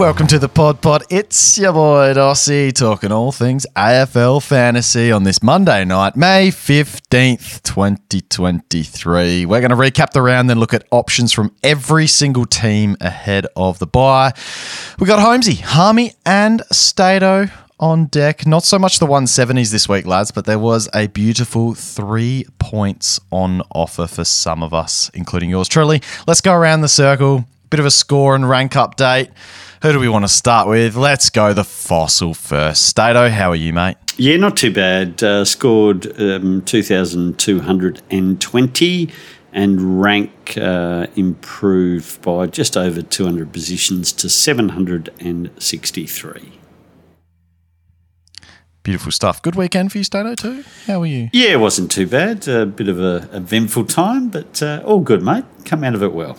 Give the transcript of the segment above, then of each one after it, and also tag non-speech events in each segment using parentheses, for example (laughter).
welcome to the Pod Pod. It's your boy Dossie talking all things AFL fantasy on this Monday night, May 15th, 2023. We're going to recap the round, then look at options from every single team ahead of the bye. We got Holmesy, Harmy, and Stato on deck. Not so much the 170s this week, lads, but there was a beautiful three points on offer for some of us, including yours truly. Let's go around the circle. Bit of a score and rank update. Who do we want to start with? Let's go the fossil first. Stato, how are you, mate? Yeah, not too bad. Uh, scored um, 2,220 and rank uh, improved by just over 200 positions to 763. Beautiful stuff. Good weekend for you, Stato, too? How are you? Yeah, it wasn't too bad. A bit of a eventful time, but uh, all good, mate. Come out of it well.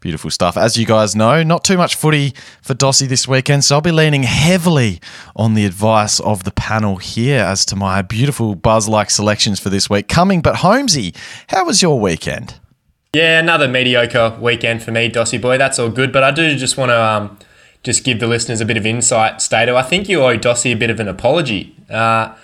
Beautiful stuff. As you guys know, not too much footy for Dossie this weekend, so I'll be leaning heavily on the advice of the panel here as to my beautiful buzz like selections for this week coming. But Holmesy, how was your weekend? Yeah, another mediocre weekend for me, Dossie boy. That's all good, but I do just want to um, just give the listeners a bit of insight, Stato. I think you owe Dossie a bit of an apology. Uh,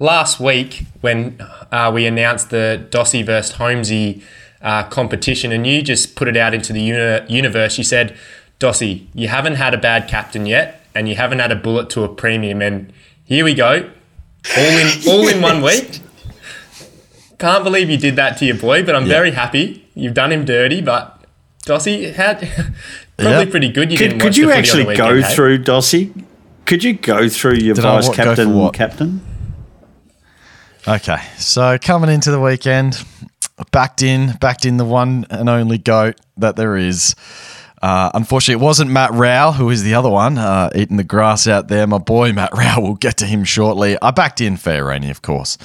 last week, when uh, we announced the Dossie versus Holmesy uh, competition, and you just put it out into the uni- universe. You said, Dossie, you haven't had a bad captain yet, and you haven't had a bullet to a premium, and here we go, all in all in one (laughs) week. Can't believe you did that to your boy, but I'm very happy. You've done him dirty, but Dossie had (laughs) probably pretty good. You could, didn't could watch you actually on go weekend, hey? through Dossie? Could you go through your Did I vice what- captain for what? captain? Okay, so coming into the weekend, backed in, backed in the one and only goat that there is. Uh, unfortunately, it wasn't Matt Rowell, who is the other one, uh, eating the grass out there. My boy Matt (laughs) Rowell, we'll get to him shortly. I backed in Fiorini, of course,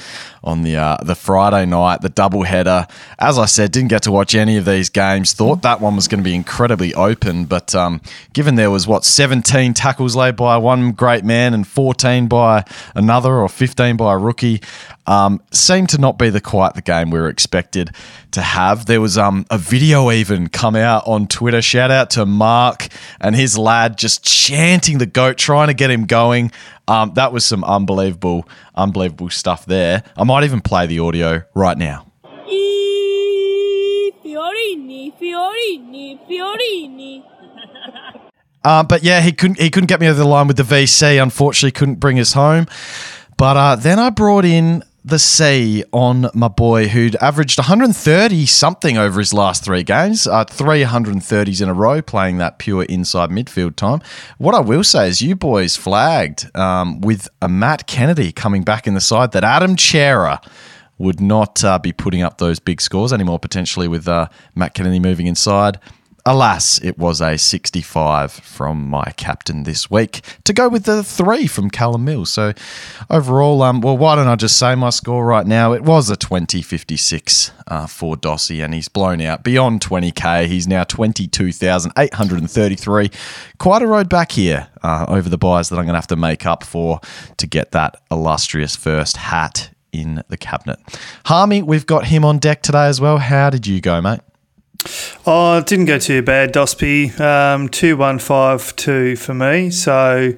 on the uh, the Friday night, the double header. As I said, didn't get to watch any of these games. Thought that one was going to be incredibly open, but um, given there was what 17 tackles laid by one great man and 14 by another, or 15 by a rookie, um, seemed to not be the quite the game we were expected to have. There was um, a video even come out on Twitter. Shout out to Mark and his lad just chanting the goat, trying to get him going. Um, that was some unbelievable, unbelievable stuff there. I might even play the audio right now. I Fiorini, Fiorini, Fiorini. (laughs) Um, but yeah, he couldn't he couldn't get me over the line with the VC. Unfortunately, couldn't bring us home. But uh, then I brought in the C on my boy who'd averaged 130 something over his last three games, uh, three 130s in a row, playing that pure inside midfield time. What I will say is, you boys flagged um, with a Matt Kennedy coming back in the side that Adam Cerra would not uh, be putting up those big scores anymore, potentially with uh, Matt Kennedy moving inside. Alas, it was a 65 from my captain this week to go with the three from Callum Mills. So overall, um, well, why don't I just say my score right now? It was a 2056 uh, for Dossie, and he's blown out beyond 20k. He's now 22,833. Quite a road back here uh, over the byes that I'm going to have to make up for to get that illustrious first hat in the cabinet. Harmy, we've got him on deck today as well. How did you go, mate? Oh, it didn't go too bad, Dospy. Um, 2152 for me. So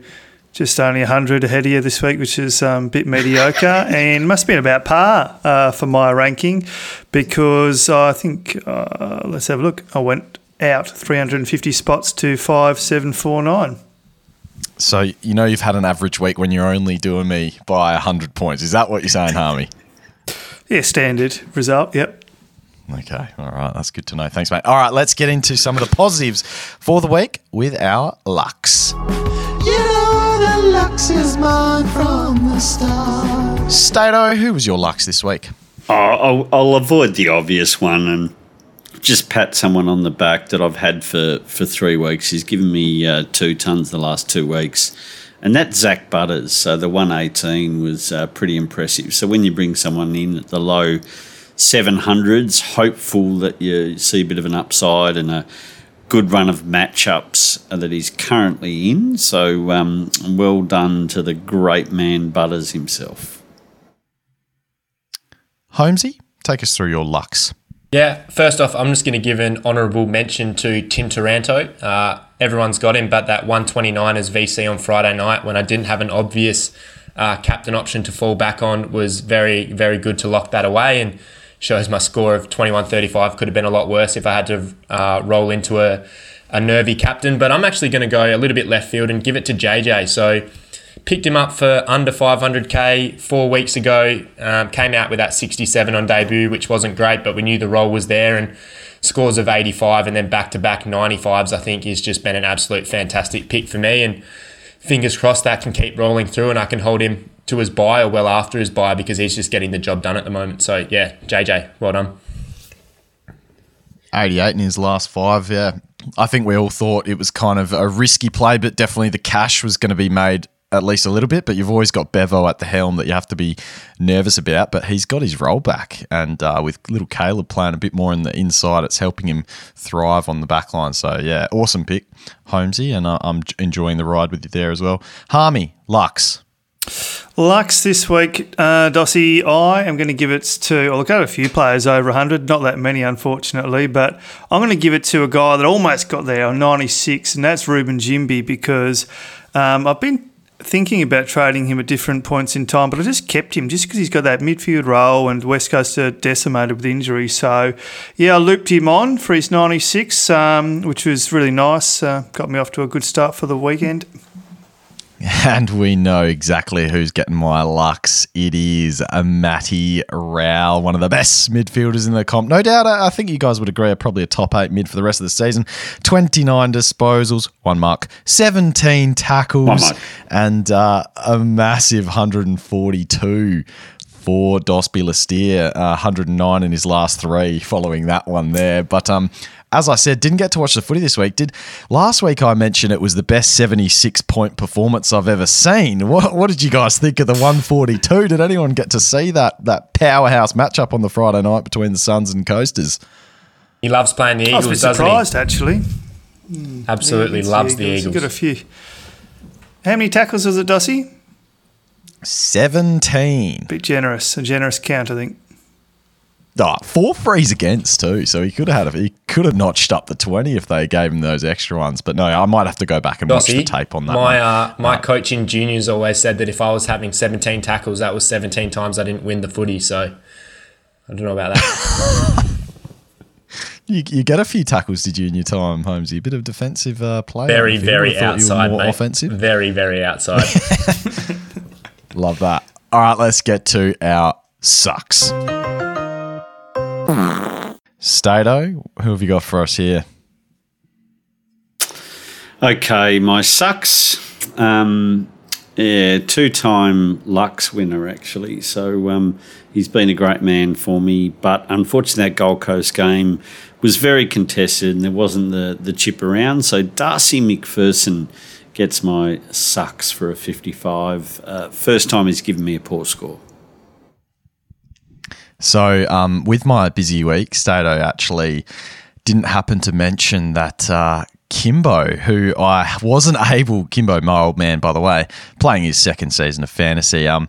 just only 100 ahead of you this week, which is um, a bit mediocre (laughs) and must have been about par uh, for my ranking because I think, uh, let's have a look, I went out 350 spots to 5749. So you know you've had an average week when you're only doing me by 100 points. Is that what you're saying, Harmy? Yeah, standard result. Yep. Okay, all right, that's good to know. Thanks, mate. All right, let's get into some of the positives for the week with our Lux. You know the Lux is mine from the start. Stato, who was your Lux this week? Oh, I'll, I'll avoid the obvious one and just pat someone on the back that I've had for, for three weeks. He's given me uh, two tons the last two weeks. And that's Zak Butters. So the 118 was uh, pretty impressive. So when you bring someone in at the low 700s, hopeful that you see a bit of an upside and a good run of matchups that he's currently in. So um, well done to the great man Butters himself. Holmesy, take us through your lucks. Yeah, first off, I'm just going to give an honourable mention to Tim Taranto. Uh, everyone's got him, but that 129 as VC on Friday night when I didn't have an obvious uh, captain option to fall back on was very, very good to lock that away and shows my score of 21.35 could have been a lot worse if I had to uh, roll into a, a nervy captain. But I'm actually going to go a little bit left field and give it to JJ. So picked him up for under 500k four weeks ago. Um, came out with that 67 on debut, which wasn't great, but we knew the role was there. And scores of 85 and then back to back 95s, I think, has just been an absolute fantastic pick for me. And fingers crossed that can keep rolling through and I can hold him to his bye or well after his bye because he's just getting the job done at the moment. So, yeah, JJ, well done. 88 in his last five, yeah. I think we all thought it was kind of a risky play, but definitely the cash was going to be made at least a little bit, but you've always got Bevo at the helm that you have to be nervous about. But he's got his role back, and uh, with little Caleb playing a bit more in the inside, it's helping him thrive on the back line. So yeah, awesome pick, Holmesy, and uh, I'm enjoying the ride with you there as well. Harmy, Lux. Lux this week, uh, Dossie, I am going to give it to, well, I've got a few players over 100, not that many, unfortunately, but I'm going to give it to a guy that almost got there on 96, and that's Reuben Ginbey because um, I've been thinking about trading him at different points in time, but I just kept him just because he's got that midfield role and West Coast are decimated with injury. So, yeah, I looped him on for his 96, um, which was really nice. Uh, got me off to a good start for the weekend. (laughs) And we know exactly who's getting my Lux. It is a Matty Rowell, one of the best midfielders in the comp. No doubt, I think you guys would agree, are probably a top eight mid for the rest of the season. 29 disposals, one mark, 17 tackles, and uh, a massive 142 for Dosby Listier, uh, 109 in his last three following that one there. But um, as I said, didn't get to watch the footy this week. Did last week I mentioned it was the best 76 point performance I've ever seen. (laughs) What, what did you guys think of the 142? Did anyone get to see that that powerhouse matchup on the Friday night between the Suns and Coasters? He loves playing the Eagles. I was surprised actually. Mm. Absolutely yeah, loves the Eagles. the Eagles. Got a few. How many tackles was it, Dossie? 17. Bit generous, a generous count, I think. Oh, four frees against too, so he could have had a, he could have notched up the twenty if they gave him those extra ones. But no, I might have to go back and watch the tape on that. My uh, my uh, coach in juniors always said that if I was having seventeen tackles, that was seventeen times I didn't win the footy. So I don't know about that. (laughs) you, you get a few tackles, did you, in your time, Holmesy? A bit of defensive uh, play. Very, very outside, mate. Offensive. Very, very outside. (laughs) (laughs) Love that. All right, let's get to our sucks. Stato, who have you got for us here? Okay, my sucks. Um, yeah, two-time Lux winner actually. So um, he's been a great man for me. But unfortunately, that Gold Coast game was very contested, and there wasn't the the chip around. So Darcy Macpherson gets my sucks for a 55. Uh, first time he's given me a poor score. So, um, with my busy week, Stato actually didn't happen to mention that uh, Kimbo, who I wasn't (laughs) able, Kimbo, my old man, by the way, playing his second season of fantasy, um,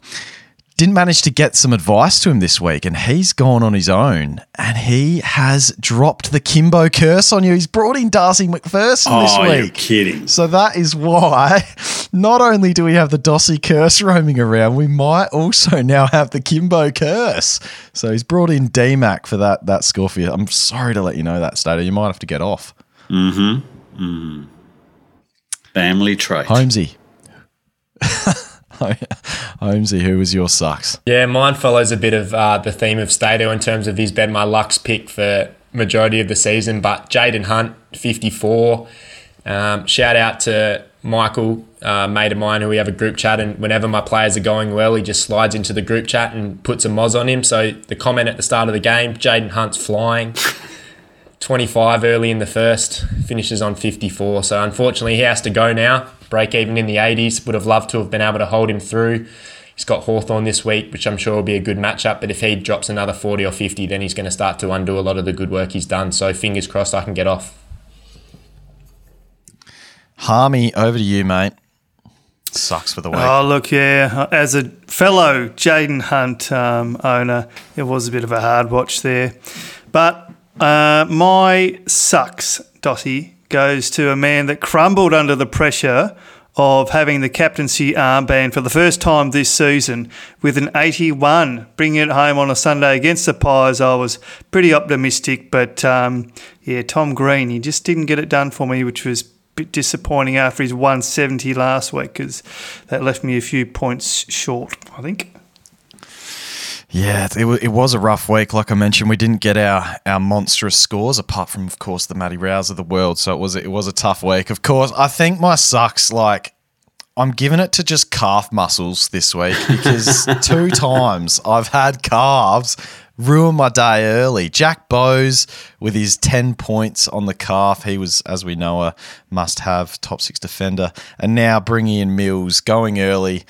didn't manage to get some advice to him this week, and he's gone on his own, and he has dropped the Kimbo curse on you. He's brought in Darcy Macpherson oh, this week. You're kidding. So that is why not only do we have the Dossie curse roaming around, we might also now have the Kimbo curse. So he's brought in DMAC for that that score for you. I'm sorry to let you know that, Stato. You might have to get off. Mm-hmm. Mm-hmm. Family trait. Holmesy. (laughs) (laughs) Holmesy, who was your sucks? Yeah, mine follows a bit of uh, the theme of Stato in terms of he's been my Lux pick for majority of the season. But Jayden Hunt, 54. Um, shout out to Michael, uh, mate of mine, who we have a group chat, and whenever my players are going well, he just slides into the group chat and puts a moz on him. So the comment at the start of the game, Jayden Hunt's flying. 25 early in the first, finishes on 54. So unfortunately, he has to go now break even in the 80s. Would have loved to have been able to hold him through. He's got Hawthorn this week, which I'm sure will be a good matchup. But if he drops another 40 or 50, then he's going to start to undo a lot of the good work he's done. So fingers crossed I can get off. Harmy, over to you, mate. Sucks for the week. Oh, look, yeah. As a fellow Jayden Hunt um, owner, it was a bit of a hard watch there. But Uh, my sucks, Dotty, goes to a man that crumbled under the pressure of having the captaincy armband for the first time this season with an 81, bringing it home on a Sunday against the Pies. I was pretty optimistic, but um, yeah, Tom Green, he just didn't get it done for me, which was a bit disappointing after his 170 last week because that left me a few points short, I think. Yeah, it, wa- it was a rough week. Like I mentioned, we didn't get our, our monstrous scores, apart from, of course, the Matty Rouse of the world. So it was it was a tough week. Of course, I think my sucks like I'm giving it to just calf muscles this week because (laughs) two times I've had calves ruin my day early. Jack Bowes with his 10 points on the calf. He was, as we know, a must have top six defender. And now bringing in Mills going early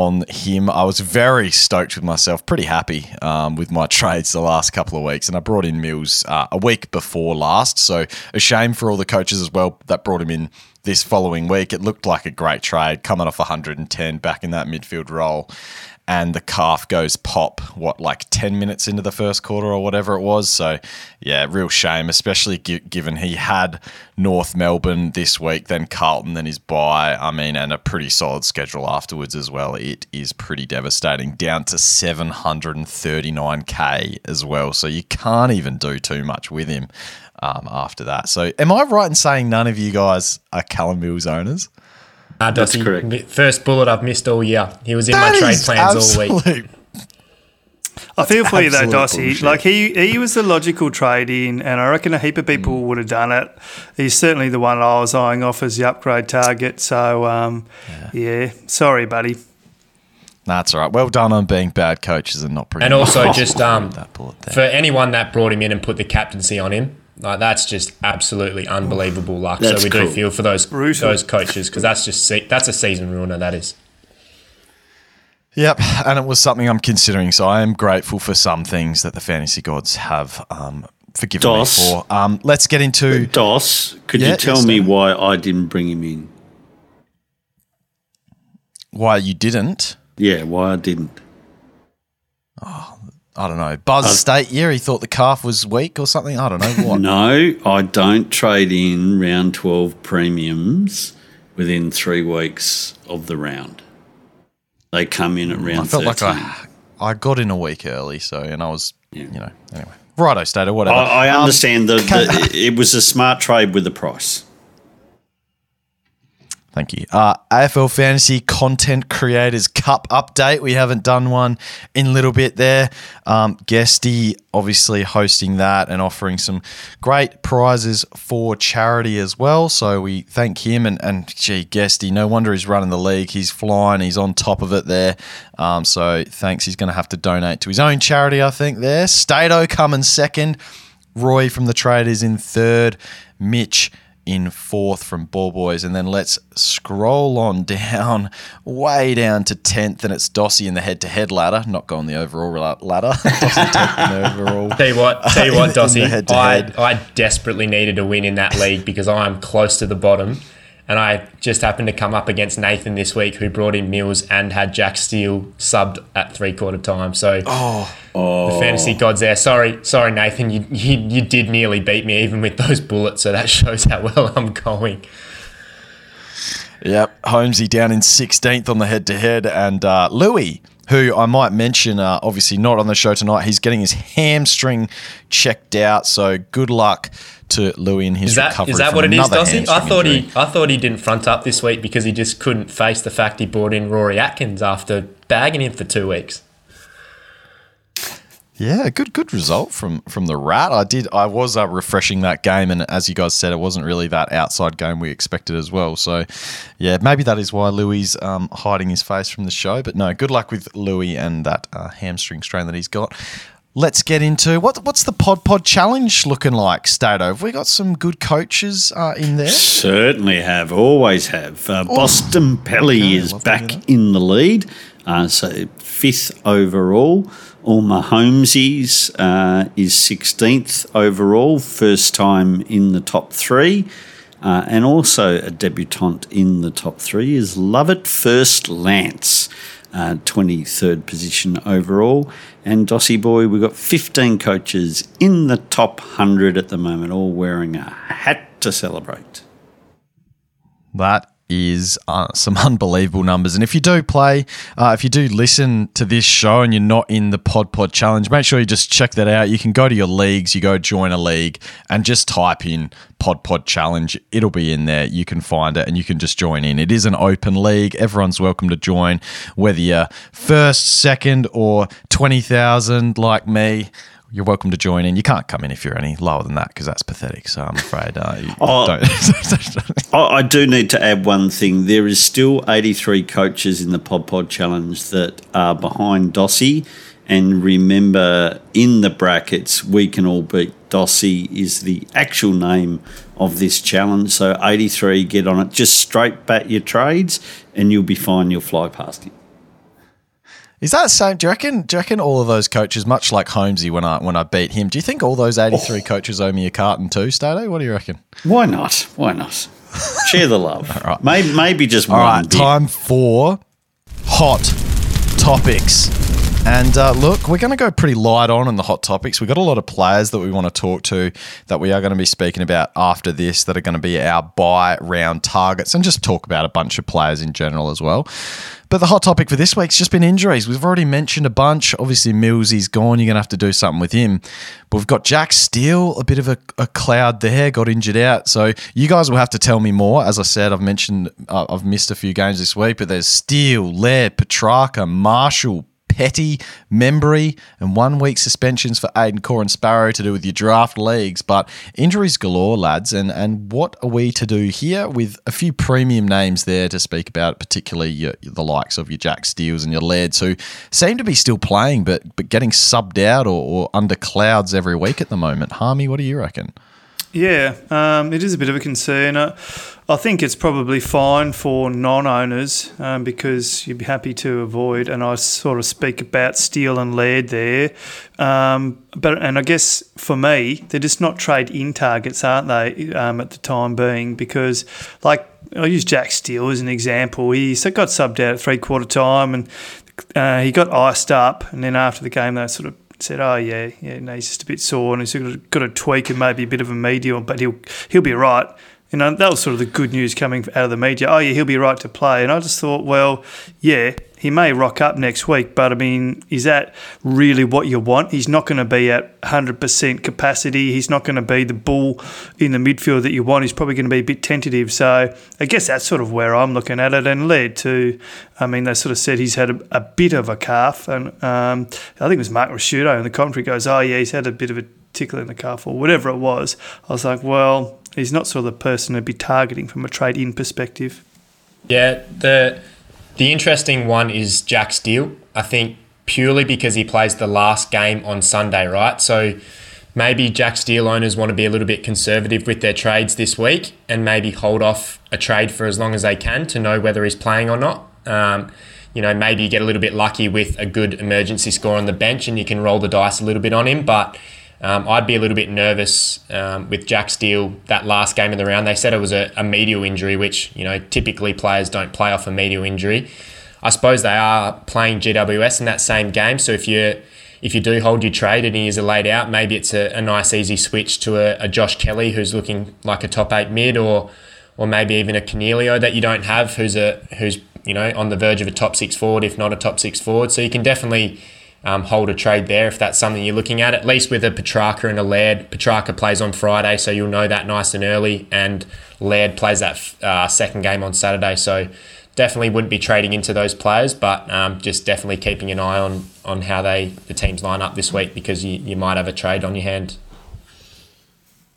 on him. I was very stoked with myself, pretty happy um, with my (laughs) trades the last couple of weeks. And I brought in Mills uh, a week before last. So a shame for all the coaches as well that brought him in this following week. It looked like a great trade coming off 110 back in that midfield role. And the calf goes pop, what, like 10 minutes into the first quarter or whatever it was. So, yeah, real shame, especially gi- given he had North Melbourne this week, then Carlton, then his bye. I mean, and a pretty solid schedule afterwards as well. It is pretty devastating, down to 739k as well. So, you can't even do too much with him um, after that. So, am I right in saying none of you guys are Callum Mills owners? Uh, That's Dossie, correct. First bullet I've missed all year. He was in That my trade is plans all week. absolute- (laughs) I feel for you though, absolute Dossie. bullshit. Like he, he was the logical trade in, and I reckon a heap of Mm. people would have done it. He's certainly the one I was eyeing off as the upgrade target. So um, yeah. sorry, buddy. That's all right. Well done on being bad coaches and not bringing And also (laughs) just um, that for anyone that brought him in and put the captaincy on him, like that's just absolutely unbelievable luck. That's so we do feel for those Brutal. those coaches because that's just se- that's a season ruiner. That is. Yep, and it was something I'm considering. So I am grateful for some things that the fantasy gods have um, forgiven Dos. me for. Um, let's get into Dos, could Yeah, you tell yes, me why I didn't bring him in? why you didn't. Yeah, why I didn't. I don't know. Buzz State year. He thought the calf was weak or something. I don't know what. (laughs) No, I don't trade in round 12 premiums within three weeks of the round. They come in at round I felt 13. like I I got in a week early, so and I was Yeah. you know anyway. Righto, Stater, whatever. I, I Um, understand that that it was a smart trade with the price. Thank you. Uh, AFL Fantasy Content Creators Cup update. We haven't done one in a little bit there. Um, Guesty obviously hosting that and offering some great prizes for charity as well. So we thank him and, and gee, Guesty, no wonder he's running the league. He's flying, he's on top of it there. Um, so thanks. He's going to have to donate to his own charity, I think, there. Stato coming second. Roy from the Traders in third. Mitch in fourth from Ball Boys. And then let's scroll on (laughs) down, way down to 10th. And it's Dossie in the head to head ladder, not going the overall ladder. (laughs) Dossie 10th in the overall. Tell you what, tell you what, (laughs) Dossie, I. I desperately needed a win in that league because I'm close to the bottom. And I just happened to come up against Nathan this week, who brought in Mills and had Jack Steele subbed at three quarter time. So Oh, the fantasy gods there. Sorry, sorry, Nathan, you, you you did nearly beat me even with those bullets. So that shows how well I'm going. Yep, Holmesy down in 16th on the head to head. And uh, Louis, who I might mention, uh, obviously not on the show tonight, he's getting his hamstring checked out. So good luck to Louis in his Is that recovery. is that what it is, Dossie? I thought injury. he I thought he didn't front up this week because he just couldn't face the fact he brought in Rory Atkins after bagging him for two weeks. Yeah, good good result from from the rat. I did I was uh, refreshing that game, and as you guys said, it wasn't really that outside game we expected as well. So, yeah, maybe that is why Louis um, hiding his face from the show. But no, good luck with Louis and that uh, hamstring strain that he's got. Let's get into what what's the Pod Pod Challenge looking like, Stato? Have we got some good coaches uh, in there? Certainly have, always have. Uh, Boston Pelly Okay, is love to hear back in the lead, uh, so fifth overall. Alma Holmesies uh, is 16th overall, first time in the top three. Uh, and also a debutant in the top three is Love It First Lance. Uh, 23rd position overall. And Dossie Boy, we've got 15 coaches in the top 100 at the moment, all wearing a hat to celebrate. That is uh, some (laughs) unbelievable numbers. And if you do play, uh, if you do listen to this show and you're not in the Pod Pod Challenge, make sure you just check that out. You can go to your leagues, you go join a league, and just type in Pod Pod Challenge. It'll be in there. You can find it and you can just join in. It is an open league. Everyone's welcome to join, whether you're first, second, or 20,000 like me you're welcome to join in. You can't come in if you're any lower than that because that's pathetic. So I'm afraid uh, you (laughs) Oh. don't. (laughs) I, I do need to add one thing. There is still 83 coaches in the Pod Pod Challenge that are behind Dossie. And remember, in the brackets, we can all beat Dossie is the actual name of this challenge. So 83, get on it. Just straight bat your trades, and you'll be fine. You'll fly past him. Is that same? Do you reckon? Do you reckon all of those coaches, much like Holmesy when I when I beat him, do you think all those 83 coaches owe me a carton too, Stato? What do you reckon? Why not? Why not? Share the love. (laughs) right. maybe, maybe just All one. right, time for hot topics. And uh, look, we're going to go pretty light on in the hot topics. We've got a lot of players that we want to talk to that we are going to be speaking about after this that are going to be our bye round targets and just talk about a bunch of players in general as well. But the hot topic for this week's just been injuries. We've already mentioned a bunch. Obviously, Millsy's gone. You're going to have to do something with him. But we've got Jack Steele, a bit of a, a cloud there, got injured out. So you guys will have to tell me more. As I said, I've mentioned uh, I've missed a few games this week, but there's Steele, Laird, Petrarca, Marshall, Petty, Membrey, and one week suspensions for Aiden Corr and Sparrow to do with your draft leagues. But injuries galore, lads. And, and what are we to do here with a few premium names there to speak about, particularly your, the likes of your Jack Steels and your Lairds, who seem to be still playing, but, but getting subbed out or, or under clouds every week at the moment? Harmy, what do you reckon? Yeah, um, it is a bit of a concern. Uh, I think it's probably fine for non-owners um, because you'd be happy to avoid. And I sort of speak about Steele and Laird there, um, but and I guess for me, they're just not trade-in targets, aren't they? Um, at the time being, because like I'll use Jack Steele as an example. He got subbed out at three-quarter time, and uh, he got iced up, and then after the game, they sort of said, "Oh yeah, yeah, no, he's just a bit sore and he's got a, tweak and maybe a bit of a medial, but he'll he'll be right." You know, that was sort of the good news coming out of the media. Oh yeah, he'll be right to play, and I just thought, well, yeah, he may rock up next week, but I mean, is that really what you want? He's not going to be at 100% capacity. He's not going to be the bull in the midfield that you want. He's probably going to be a bit tentative. So I guess that's sort of where I'm looking at it. And led to, I mean, they sort of said he's had a, a bit of a calf. And um, I think it was Mark Ricciuto in the commentary goes, oh, yeah, he's had a bit of a tickle in the calf or whatever it was. I was like, well, he's not sort of the person to be targeting from a trade in perspective. Yeah, the the interesting one is Jack Steele. I think purely because he plays the last game on Sunday, right? So maybe Jack Steele owners want to be a little bit conservative with their trades this week and maybe hold off a trade for as long as they can to know whether he's playing or not. Um, you know, maybe you get a little bit lucky with a good emergency score on the bench and you can roll the dice a little bit on him, but. Um, I'd be a little bit nervous um, with Jack Steele that last game of the round. They said it was a, a medial injury, which you know typically players don't play off a medial injury. I suppose they are playing GWS in that same game, so if you if you do hold your trade and he is a laid out, maybe it's a, a nice easy switch to a, a, Josh Kelly who's looking like a top eight mid, or or maybe even a Cornelio that you don't have who's a who's you know on the verge of a top six forward, if not a top six forward. So you can definitely um, hold a trade there if that's something you're looking at. At least with a Petrarca and a Laird. Petrarca plays on Friday, so you'll know that nice and early, and Laird plays that uh, second game on Saturday. So definitely wouldn't be trading into those players, but um, just definitely keeping an eye on on how they the teams line up this week because you, you might have a trade on your hand.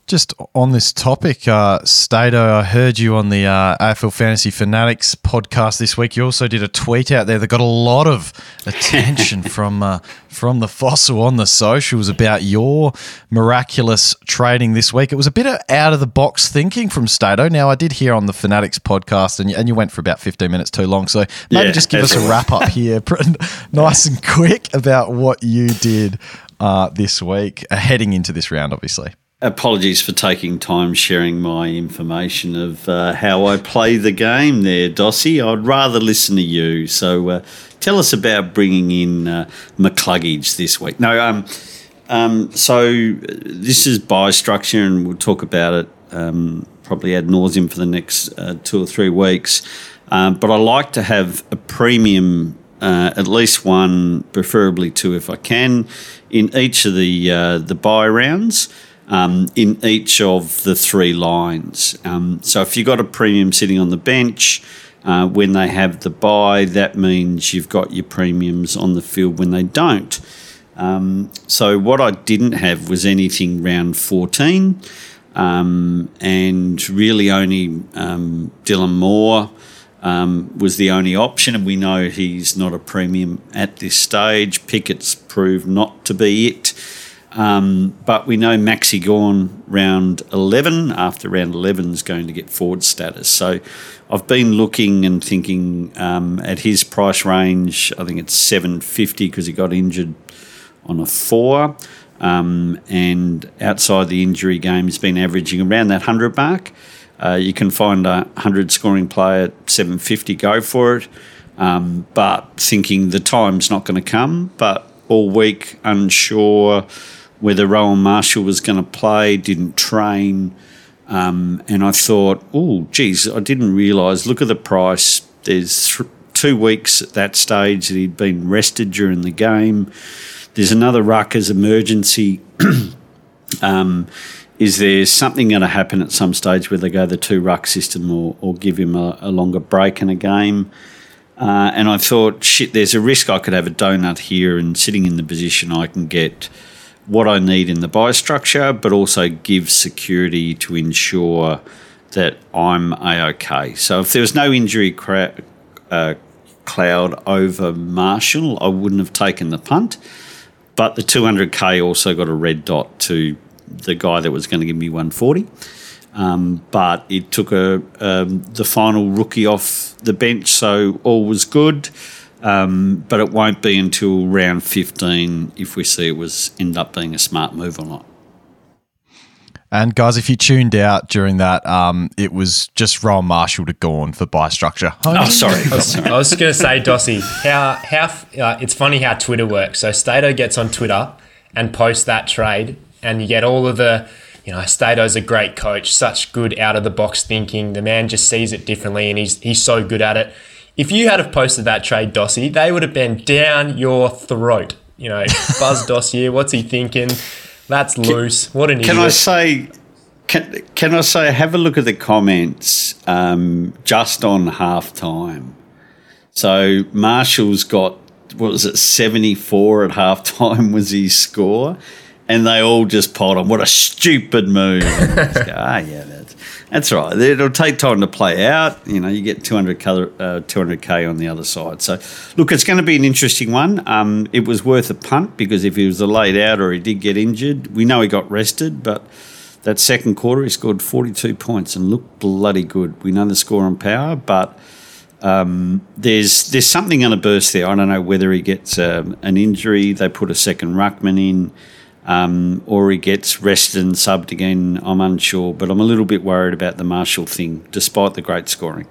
Just on this topic, uh, Stato, I heard you on the uh, AFL Fantasy Fanatics podcast this week. You also did a tweet out there that got a lot of (laughs) attention from uh, from the fossil on the socials about your miraculous trading this week. It was a bit of out of the box thinking from Stato. Now, I did hear on the Fanatics podcast, and you, and you went for about 15 minutes too long. So maybe Yeah, just give us a wrap up (laughs) here, nice and quick, about what you did uh, this week, uh, heading into this round, obviously. Apologies for taking time sharing my information of uh, how I play the game there, Dossie. I'd rather listen to you. So uh, tell us about bringing in uh, McCluggage this week. No, um, um, so this is bye structure, and we'll talk about it um, probably ad nauseum for the next uh, two or three weeks. Um, but I like to have a premium, uh, at least one, preferably two if I can, in each of the uh, the bye rounds. Um, in each of the three lines. Um, so if you've got a premium sitting on the bench, uh, when they have the bye, that means you've got your premiums on the field when they don't. Um, so what I didn't have was anything round 14, um, and really only um, Dylan Moore um, was the only option, and we know he's not a premium at this stage. Pickett's proved not to be it. Um, but we know Maxi Gawn round 11, after round 11 is going to get forward status. So I've been looking and thinking um, at his price range, I think it's 750 because he got injured on a four. Um, and outside the injury game, he's been averaging around that 100 mark. Uh, you can find a 100 scoring player at 750, go for it. Um, but thinking the time's not going to come, but all week unsure whether Rowan Marshall was going to play, didn't train. Um, and I thought, oh, geez, I didn't realise. Look at the price. There's th- two weeks at that stage that he'd been rested during the game. There's another ruck as emergency. (clears throat) um, is there something going to happen at some stage where they go the two ruck system or, or give him a, a longer break in a game? Uh, and I thought, shit, there's a risk I could have a donut here and sitting in the position I can get – what I need in the bye structure, but also give security to ensure that I'm a okay. So if there was no injury cra- uh, cloud over Marshall, I wouldn't have taken the punt. But the 200k also got a red dot to the guy that was going to give me 140. Um, but it took a um, the final rookie off the bench, so all was good. Um, but it won't be until round 15 if we see it was end up being a smart move or not. And guys, if you tuned out during that, um, it was just Rowan Marshall to Gawn for bye structure. Oh, sorry. (laughs) I was, I was going to say, Dossie, how how uh, it's funny how Twitter works. So Stato gets on Twitter and posts that trade, and you get all of the, you know, Stato's a great coach, such good out of the box thinking. The man just sees it differently, and he's he's so good at it if you had have posted that trade Dossie, they would have been down your throat. You know, (laughs) Buzz Dossier, what's he thinking? That's loose. What an Can idiot. I say? Can, can I say? Have a look at the comments um, just on halftime. So Marshall's got what was it? Seventy four at halftime was his score, and they all just piled on. What a stupid move! (laughs) ah, yeah, that's right. It'll take time to play out. You know, you get 200 color, uh, 200k on the other side. So, look, it's going to be an interesting one. Um, it was worth a punt because if he was laid out or he did get injured, we know he got rested, but that second quarter he scored 42 points and looked bloody good. We know the score on power, but um, there's there's something going to burst there. I don't know whether he gets um, an injury. They put a second ruckman in um, or he gets rested and subbed again. I'm unsure, but I'm a little bit worried about the Marshall thing, despite the great scoring.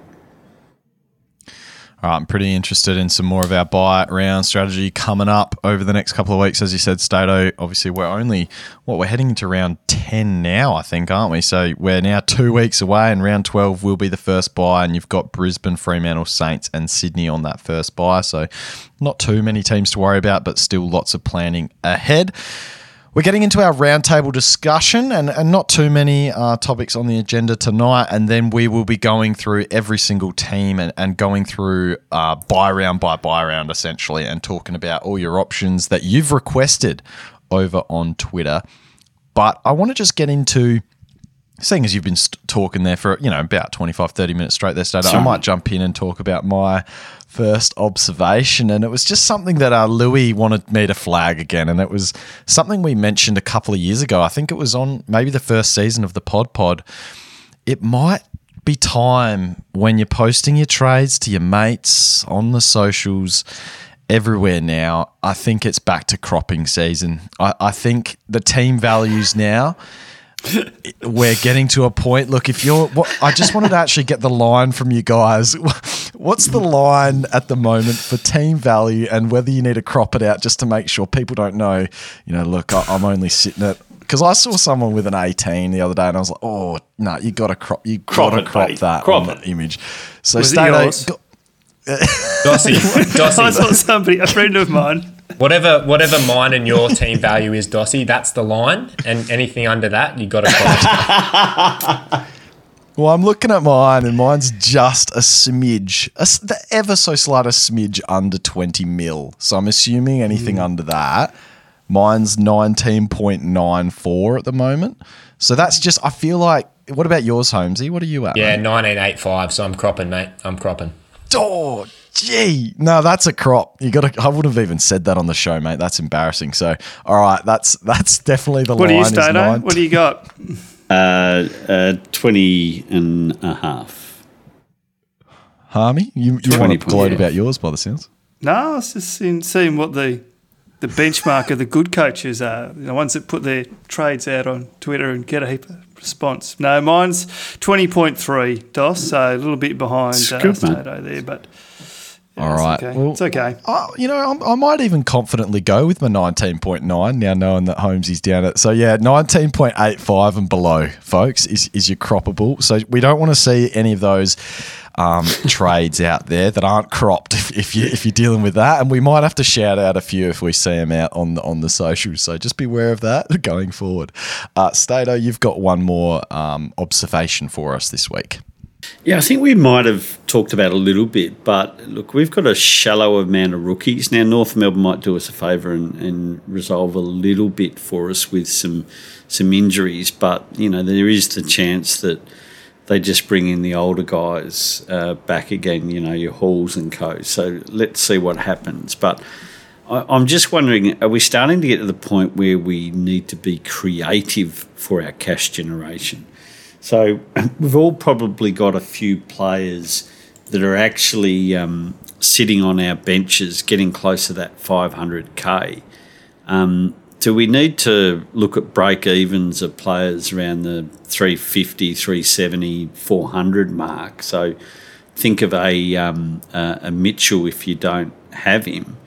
All right, I'm pretty interested in some more of our bye round strategy coming up over the next couple of weeks. As you said, Stato, obviously we're only, what, we're heading into round 10 now, I think, aren't we? So we're now two weeks away, and round 12 will be the first bye, and you've got Brisbane, Fremantle, Saints, and Sydney on that first bye. So not too many teams to worry about, but still lots of planning ahead. We're getting into our roundtable discussion and, and not too many uh, topics on the agenda tonight. And then we will be going through every single team and, and going through uh, bye round by bye round essentially and talking about all your options that you've requested over on Twitter. But I want to just get into seeing as you've been st- talking there for you know about 25 30 minutes straight there Stato, i might jump in and talk about my first observation and it was just something that uh, louis wanted me to flag again and it was something we mentioned a couple of years ago. I think it was on maybe the first season of the pod pod. It might be time when you're posting your trades to your mates on the socials everywhere now. I think it's back to cropping season. I, I think the team values now we're getting to a point. Look, if you're, what, I just wanted to actually get the line from you guys. (laughs) What's the line at the moment for team value and whether you need to crop it out just to make sure people don't know, you know, look, I, I'm only sitting at. Because I saw someone with an 18 the other day and I was like, oh, no, you got to crop, you got Crop to it, crop buddy. that Crop on it. the image. So, Was it Stato, yours? go- Dossie, (laughs) (laughs) I saw somebody, a friend of mine. Whatever whatever mine and your team value is, Dossie, that's the line, and anything under that, you got to cross. Well, I'm looking at mine, and mine's just a smidge, a the ever so slight a smidge under 20 mil. So I'm assuming anything mm. under that. Mine's 19.94 at the moment. So that's just, I feel like, what about yours, Holmesy? What are you at? Yeah, mate? nineteen eight five. So I'm cropping, mate. I'm cropping. Oh, gee. No, that's a crop. You got to, I wouldn't have even said that on the show, mate. That's embarrassing. So, all right, that's that's definitely the What do line. you, is Stato? What do you got? Uh, uh, 20 and a half. Harmy, you, you want to gloat about yours by the sounds? No, I was just in seeing what the the benchmark of the good coaches are. The ones that put their trades out on Twitter and get a heap of response. No, mine's twenty point three DOS, so a little bit behind It's uh, good. Stato there, but yeah, All it's okay. Well- it's okay. Oh, you know, I'm, I might even confidently go with my 19.9 now, knowing that Holmesy's down at. So yeah, 19.85 and below, folks, is is your croppable. So we don't want to see any of those um, (laughs) trades out there that aren't cropped if, if you if you're dealing with that, and we might have to shout out a few if we see them out on the on the socials. So just beware of that (laughs) going forward. Uh, Stato, you've got one more um, observation for us this week. Yeah, I think we might have talked about a little bit, but look, we've got a shallow amount of rookies. Now, North Melbourne might do us a favour and, and resolve a little bit for us with some some injuries, but you know there is the chance that they just bring in the older guys uh, back again. You know your Halls and Co. So let's see what happens. But I, I'm just wondering, are we starting to get to the point where we need to be creative for our cash generation? So (clears throat) we've all probably got a few players that are actually um, sitting on our benches, getting close to that 500k. Um, do we need to look at break evens of players around the 350, 370, 400 mark? So think of a, um, a, a Mitchell if you don't have him.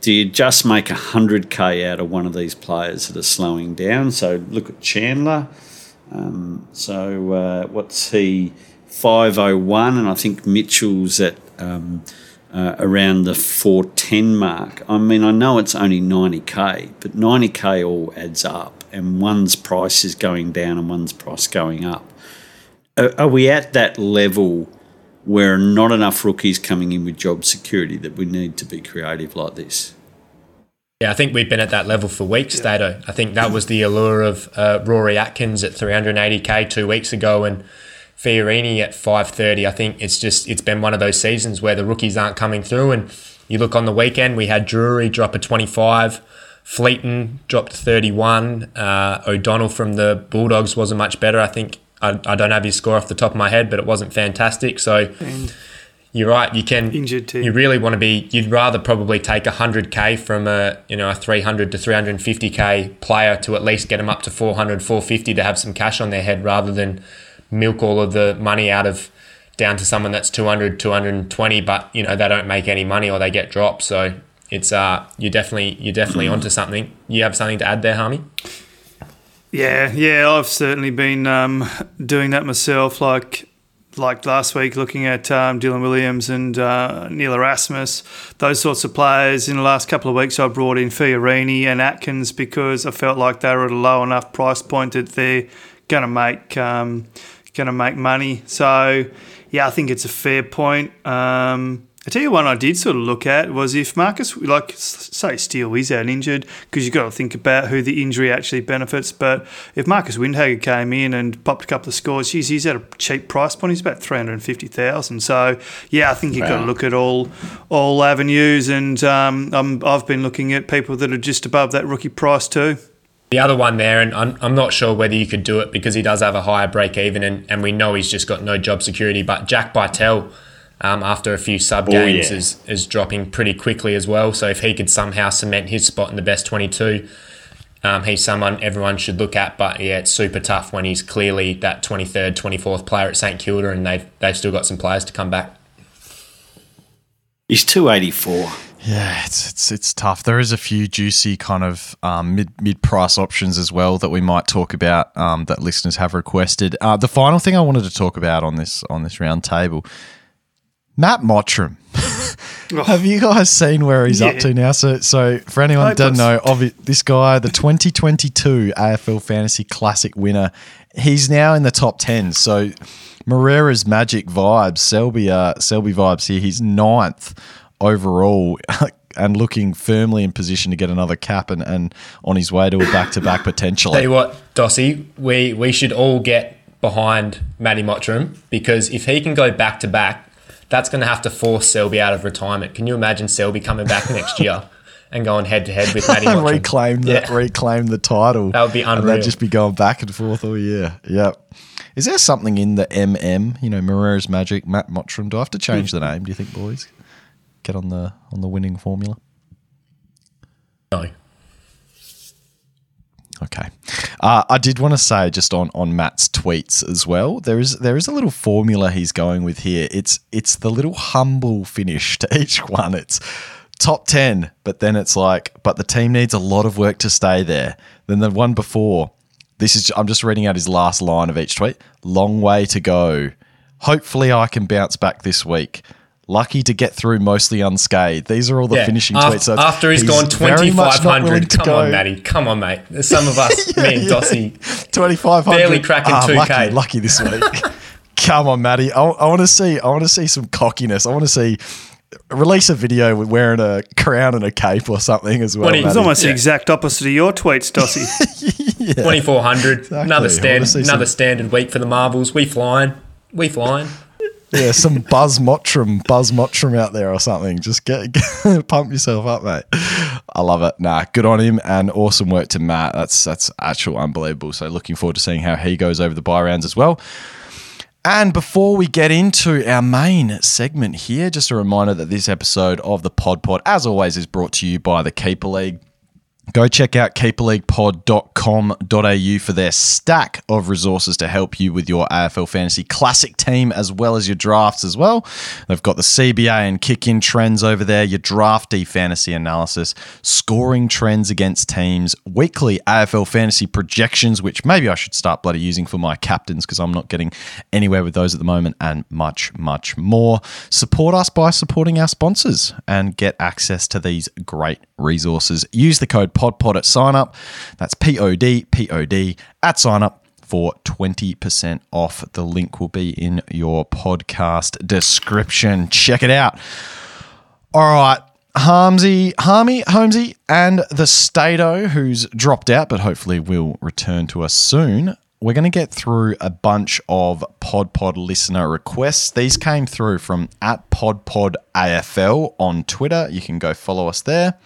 Do you just make 100k out of one of these players that are slowing down? So look at Chandler. Um, so uh, what's he? 501, and I think Mitchell's at um, uh, around the 410 mark. I mean, I know it's only 90k, but 90k all adds up, and one's price is going down and one's price going up. Are, are we at that level where not enough rookies coming in with job security that we need to be creative like this? Yeah, I think we've been at that level for weeks, Stato. I think that was the allure of uh, Rory Atkins at 380k two weeks ago and Fiorini at 530. I think it's just it's been one of those seasons where the rookies aren't coming through. And you look on the weekend, we had Drury drop a 25, Fleeton dropped 31, uh, O'Donnell from the Bulldogs wasn't much better. I think I, I don't have his score off the top of my head, but it wasn't fantastic. So. And You're right. You can Injured too. You really want to be. You'd rather probably take a hundred k from a you know a three hundred to three hundred and fifty k player to at least get them up to 400, 450 to have some cash on their head rather than milk all of the money out of down to someone that's 200, 220, but you know they don't make any money or they get dropped. So it's uh you definitely you're definitely onto something. You have something to add there, Harmy? Yeah, yeah, I've certainly been um, doing that myself. Like, like last week, looking at um, Dylan Williams and uh, Neil Erasmus, those sorts of players. In the last couple of weeks, I brought in Fiorini and Atkins because I felt like they were at a low enough price point that they're going to make um, going to make money. So, yeah, I think it's a fair point. Um, I tell you one I did sort of look at was if Marcus, like say Steele is out injured, because you've got to think about who the injury actually benefits. But if Marcus Windhager came in and popped a couple of scores, geez, he's at a cheap price point. He's about three hundred and fifty thousand. So yeah, I think you've got to look at all all avenues. And um, I'm, I've been looking at people that are just above that rookie price too. The other one there, and I'm, I'm not sure whether you could do it because he does have a higher break even, and, and we know he's just got no job security. But Jack Bytel, um, after a few sub Oh, games, yeah. is, is dropping pretty quickly as well. So if he could somehow cement his spot in the best 22, um, he's someone everyone should look at. But yeah, it's super tough when he's clearly that 23rd, 24th player at St Kilda, and they've, they've still got some players to come back. He's 284. Yeah, it's it's it's tough. There is a few juicy kind of um, mid mid price options as well that we might talk about um, that listeners have requested. Uh, the final thing I wanted to talk about on this on this round table, Matt Mottram. (laughs) Have you guys seen where he's up to now? So, so for anyone who doesn't know, obvi- this guy, the 2022 AFL Fantasy Classic winner, he's now in the top 10. So, Moreira's Magic vibes, Selby, uh, Selby vibes here. He's ninth overall (laughs) and looking firmly in position to get another cap and, and on his way to a back to back Tell potentially. you what, Dossie, we, we should all get behind Matty Mottram because if he can go back to back, that's going to have to force Selby out of retirement. Can you imagine Selby coming back (laughs) next year and going head to head with Matty reclaim the Yeah. reclaim the title. That would be unreal. And they'd just be going back and forth all year. Yep. Is there something in the MM? You know, Moreira's Magic, Matt Mottram. Do I have to change the name? Do you think, boys? Get on the on the winning formula. No. Okay. Uh, I did want to say just on, on Matt's tweets as well. There is there is a little formula he's going with here. It's it's the little humble finish (laughs) to each one. It's top ten, but then it's like, but the team needs a lot of work to stay there. Then the one before, this is I'm just reading out his last line of each tweet. Long way to go. Hopefully I can bounce back this week. Lucky to get through mostly unscathed. These are all the Yeah. finishing Af- tweets. So it's- after he's gone very much not willing 2,500. Come go. on, Matty. Come on, mate. Some of us, (laughs) me and Dossie, Twenty five hundred. Barely cracking 2K. Lucky, lucky this week. (laughs) Come on, Matty. I, I want to see. I want to see some cockiness. I want to see. Release a video with wearing a crown and a cape or something as well. What do you- It's Matty. almost the exact opposite of your tweets, Dossie. (laughs) 2,400. Another, stand, another some- standard week for the Marvels. We flying. We flying. Yeah, some Buzz Mottram, Buzz Mottram out there or something. Just get, get (laughs) pump yourself up, mate. I love it. Nah, good on him and awesome work to Matt. That's that's actual unbelievable. So looking forward to seeing how he goes over the bye rounds as well. And before we get into our main segment here, just a reminder that this episode of the Pod Pod, as always, is brought to you by the Keeper League. Go check out keeperleaguepod.com.au for their stack of resources to help you with your AFL Fantasy Classic team as well as your drafts as well. They've got the CBA and kick in trends over there, your drafty fantasy analysis, scoring trends against teams, weekly AFL fantasy projections, which maybe I should start bloody using for my captains because I'm not getting anywhere with those at the moment, and much, much more. Support us by supporting our sponsors and get access to these great resources. Use the code PODPOD at sign up. That's P O D P O D at sign up for 20% off. The link will be in your podcast description. Check it out. All right. Harmsy, Harmy, Holmesy, and the Stato, who's dropped out, but hopefully will return to us soon. We're going to get through a bunch of Pod Pod listener requests. These came through from at Pod Pod AFL on Twitter. You can go follow us there.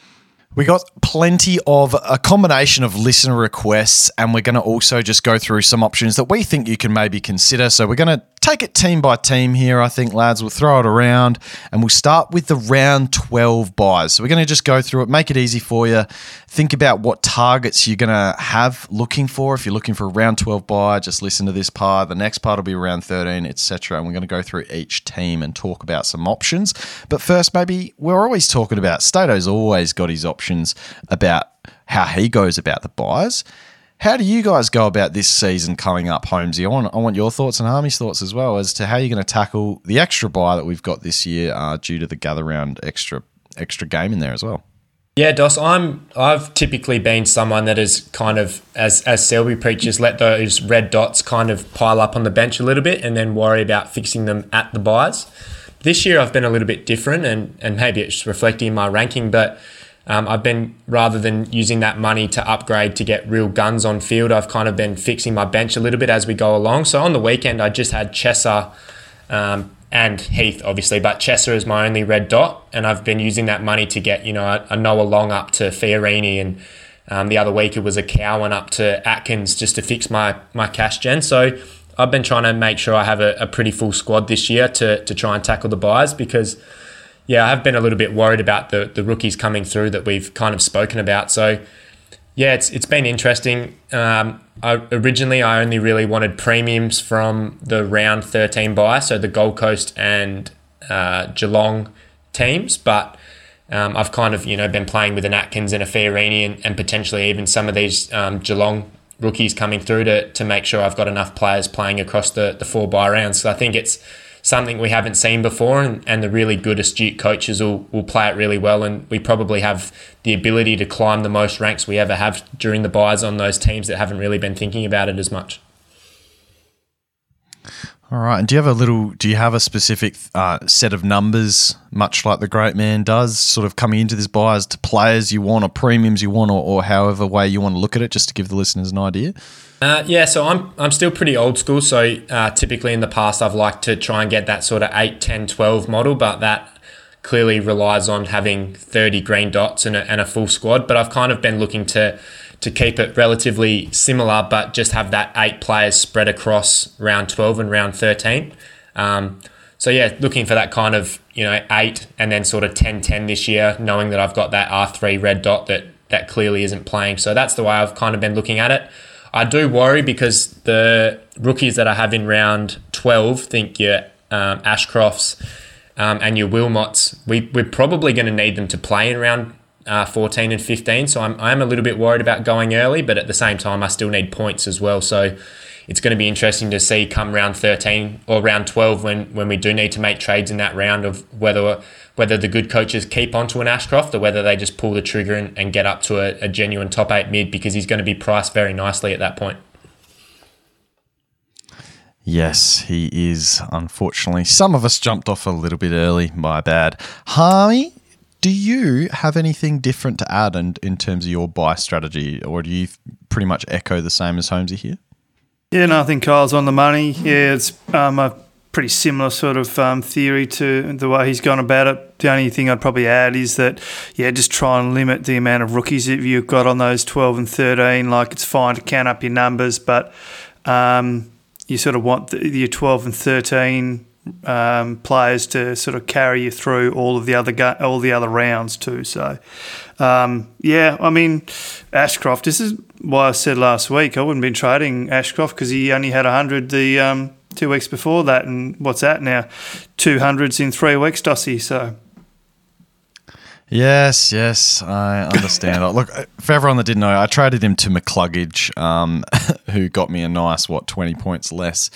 We got plenty of a combination of listener requests, and we're going to also just go through some options that we think you can maybe consider. So we're going to take it team by team here, I think, lads. We'll throw it around, and we'll start with the round 12 byes. So we're going to just go through it, make it easy for you. Think about what targets you're going to have looking for. If you're looking for a round 12 bye, just listen to this part. The next part will be around 13, etc. And we're going to go through each team and talk about some options. But first, maybe we're always talking about Stato's always got his options about how he goes about the byes. How do you guys go about this season coming up, Holmesy? I want, I want your thoughts and Army's thoughts as well as to how you're going to tackle the extra bye that we've got this year uh, due to the gather round extra extra game in there as well. Yeah, Dos, I'm I've typically been someone that is kind of as as Selby preaches, let those red dots kind of pile up on the bench a little bit and then worry about fixing them at the byes. This year I've been a little bit different and, and maybe it's reflecting my ranking, but um, I've been rather than using that money to upgrade to get real guns on field, I've kind of been fixing my bench a little bit as we go along. So on the weekend I just had Chesser um, and Heath, obviously, but Chesser is my only red dot, and I've been using that money to get you know a, Noah Long up to Fiorini, and um, the other week it was a Cowan up to Atkins just to fix my my cash gen. So I've been trying to make sure I have a, a pretty full squad this year to to try and tackle the byes because yeah, I have been a little bit worried about the the rookies coming through that we've kind of spoken about. So yeah, it's it's been interesting. Um, I, originally, I only really wanted premiums from the round 13 bye, so the Gold Coast and uh, Geelong teams, but um, I've kind of you know been playing with an Atkins and a Fiorini and, and potentially even some of these um, Geelong rookies coming through to, to make sure I've got enough players playing across the, the four bye rounds. So I think it's something we haven't seen before, and, and the really good, astute coaches will, will play it really well. And we probably have the ability to climb the most ranks we ever have during the byes on those teams that haven't really been thinking about it as much. All right. And do you have a little? Do you have a specific uh, set of numbers, much like the great man does, sort of coming into this bye as to players you want or premiums you want, or, or however way you want to look at it, just to give the listeners an idea? Uh, yeah, so I'm I'm still pretty old school. So uh, typically in the past, I've liked to try and get that sort of 8, 10, 12 model, but that clearly relies on having 30 green dots and a, and a full squad. But I've kind of been looking to to keep it relatively similar, but just have that eight players spread across round 12 and round 13. Um, so yeah, looking for that kind of you know eight and then sort of 10-10 this year, knowing that I've got that R3 red dot that that clearly isn't playing. So that's the way I've kind of been looking at it. I do worry because the rookies that I have in round 12 think your um, Ashcrofts um, and your Wilmots, we, we're probably going to need them to play in round uh, 14 and 15. So I'm, I'm a little bit worried about going early, but at the same time, I still need points as well. So it's going to be interesting to see come round 13 or round 12 when, when we do need to make trades in that round of whether whether the good coaches keep onto an Ashcroft or whether they just pull the trigger and, and get up to a, a genuine top eight mid because he's going to be priced very nicely at that point. Yes, he is. Unfortunately, some of us jumped off a little bit early. My bad. Harmy, do you have anything different to add in, in terms of your bye strategy, or do you pretty much echo the same as Holmesy here? Yeah, no, I think Kyle's on the money. Yeah, it's um, a pretty similar sort of um, theory to the way he's gone about it. The only thing I'd probably add is that, yeah, just try and limit the amount of rookies that you've got on those 12 and 13. Like, it's fine to count up your numbers, but um, you sort of want the, your 12 and 13 um, players to sort of carry you through all of the other go- all the other rounds too. So, um, yeah, I mean, Ashcroft. This is why I said last week I wouldn't be trading Ashcroft because he only had hundred the um, two weeks before that, and what's that now? Two hundreds in three weeks, Dossie. So Yes, yes, I understand. Look, for everyone that didn't know, I traded him to McCluggage, um, (laughs) who got me a nice, what, 20 points less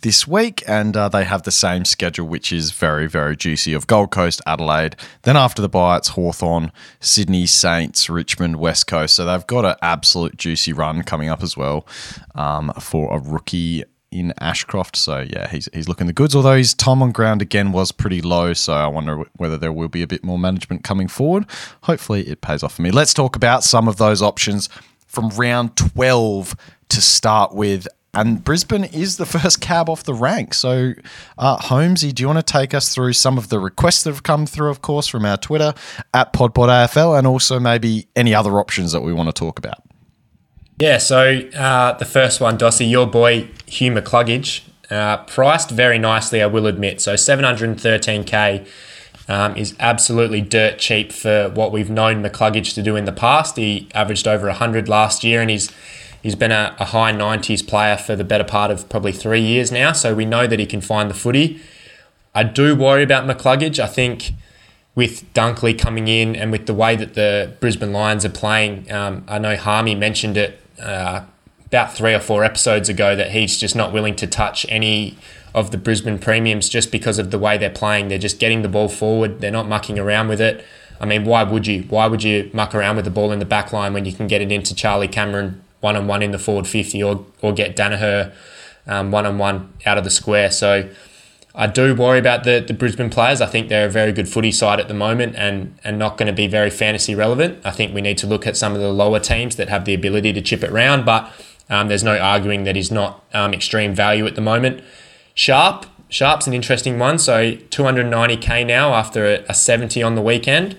this week. And uh, they have the same schedule, which is very, very juicy of Gold Coast, Adelaide. Then after the bye, it's Hawthorn, Sydney, Saints, Richmond, West Coast. So they've got an absolute juicy run coming up as well um, for a rookie in Ashcroft. So yeah, he's he's looking the goods. Although his time on ground again was pretty low, so I wonder whether there will be a bit more management coming forward. Hopefully, it pays off for me. Let's talk about some of those options from round twelve to start with. And Brisbane is the (laughs) first cab off the rank. So, uh, Holmesy, do you want to take us through some of the requests that have come through, of course, from our Twitter at PodPodAFL, and also maybe any other options that we want to talk about? Yeah, so uh, the first one, Dossie, your boy Hugh McCluggage, uh, priced very nicely, I will admit. So 713k um, is absolutely dirt cheap for what we've known McCluggage to do in the past. He averaged over 100 last year, and he's he's been a, a high 90s player for the better part of probably three years now. So we know that he can find the footy. I do worry about McCluggage. I think with Dunkley coming in and with the way that the Brisbane Lions are playing, um, I know Harmy mentioned it uh, about three or four episodes ago that he's just not willing to touch any of the Brisbane premiums just because of the way they're playing. They're just getting the ball forward. They're not mucking around with it. I mean, why would you? Why would you muck around with the ball in the back line when you can get it into Charlie Cameron one on one in the forward 50 or, or get Daniher one on one out of the square? So I do worry about the, the Brisbane players. I think they're a very good footy side at the moment and, and not going to be very fantasy relevant. I think we need to look at some of the lower teams that have the ability to chip it round, but um, there's no arguing that he's not um, extreme value at the moment. Sharp, Sharp's an interesting one. So 290k now after a, a 70 on the weekend.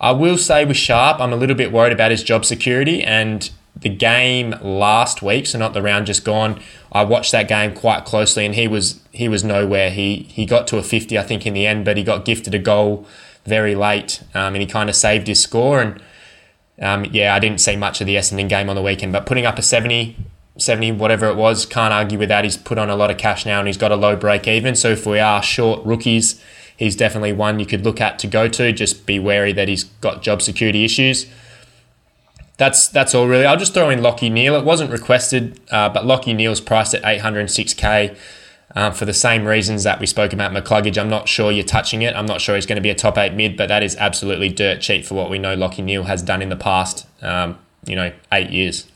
I will say with Sharp, I'm a little bit worried about his job security and the game last week, so not the round just gone. I watched that game quite closely, and he was he was nowhere. He he got to a fifty, I think, in the end, but he got gifted a goal very late, um, and he kind of saved his score. And um, yeah, I didn't see much of the Essendon game on the weekend, but putting up a 70, 70, whatever it was, can't argue with that. He's put on a lot of cash now, and he's got a low break even. So if we are short rookies, he's definitely one you could look at to go to. Just be wary that he's got job security issues. That's that's all really. I'll just throw in Lachie Neale. It wasn't requested, uh, but Lachie Neale's priced at 806k. Um, for the same reasons that we spoke about McCluggage, I'm not sure you're touching it. I'm not sure he's going to be a top eight mid, but that is absolutely dirt cheap for what we know Lachie Neale has done in the past, um, you know, eight years.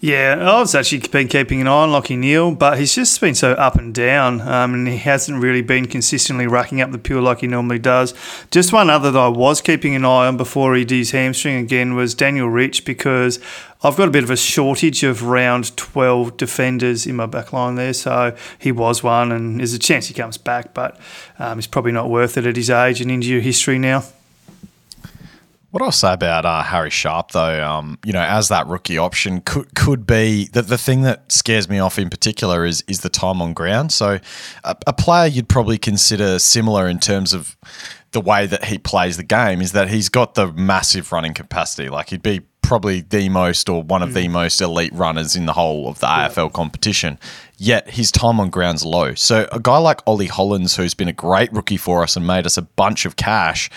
Yeah, I've actually been keeping an eye on Lachie Neale, but he's just been so up and down, um, and he hasn't really been consistently racking up the pure like he normally does. Just one other that I was keeping an eye on before he did his hamstring again was Daniel Rich, because I've got a bit of a shortage of round 12 defenders in my back line there, so he was one, and there's a chance he comes back, but um, he's probably not worth it at his age and injury history now. What I'll say about uh, Harry Sharp, though, um, you know, as that rookie option could could be the, the thing that scares me off in particular is is the time on ground. So, a, a player you'd probably consider similar in terms of the way that he plays the game is that he's got the massive running capacity. Like he'd be probably the most or one of the most elite runners in the whole of the AFL competition. Yet his time on ground's low. So a guy like Ollie Hollands, who's been a great rookie for us and made us a bunch of cash,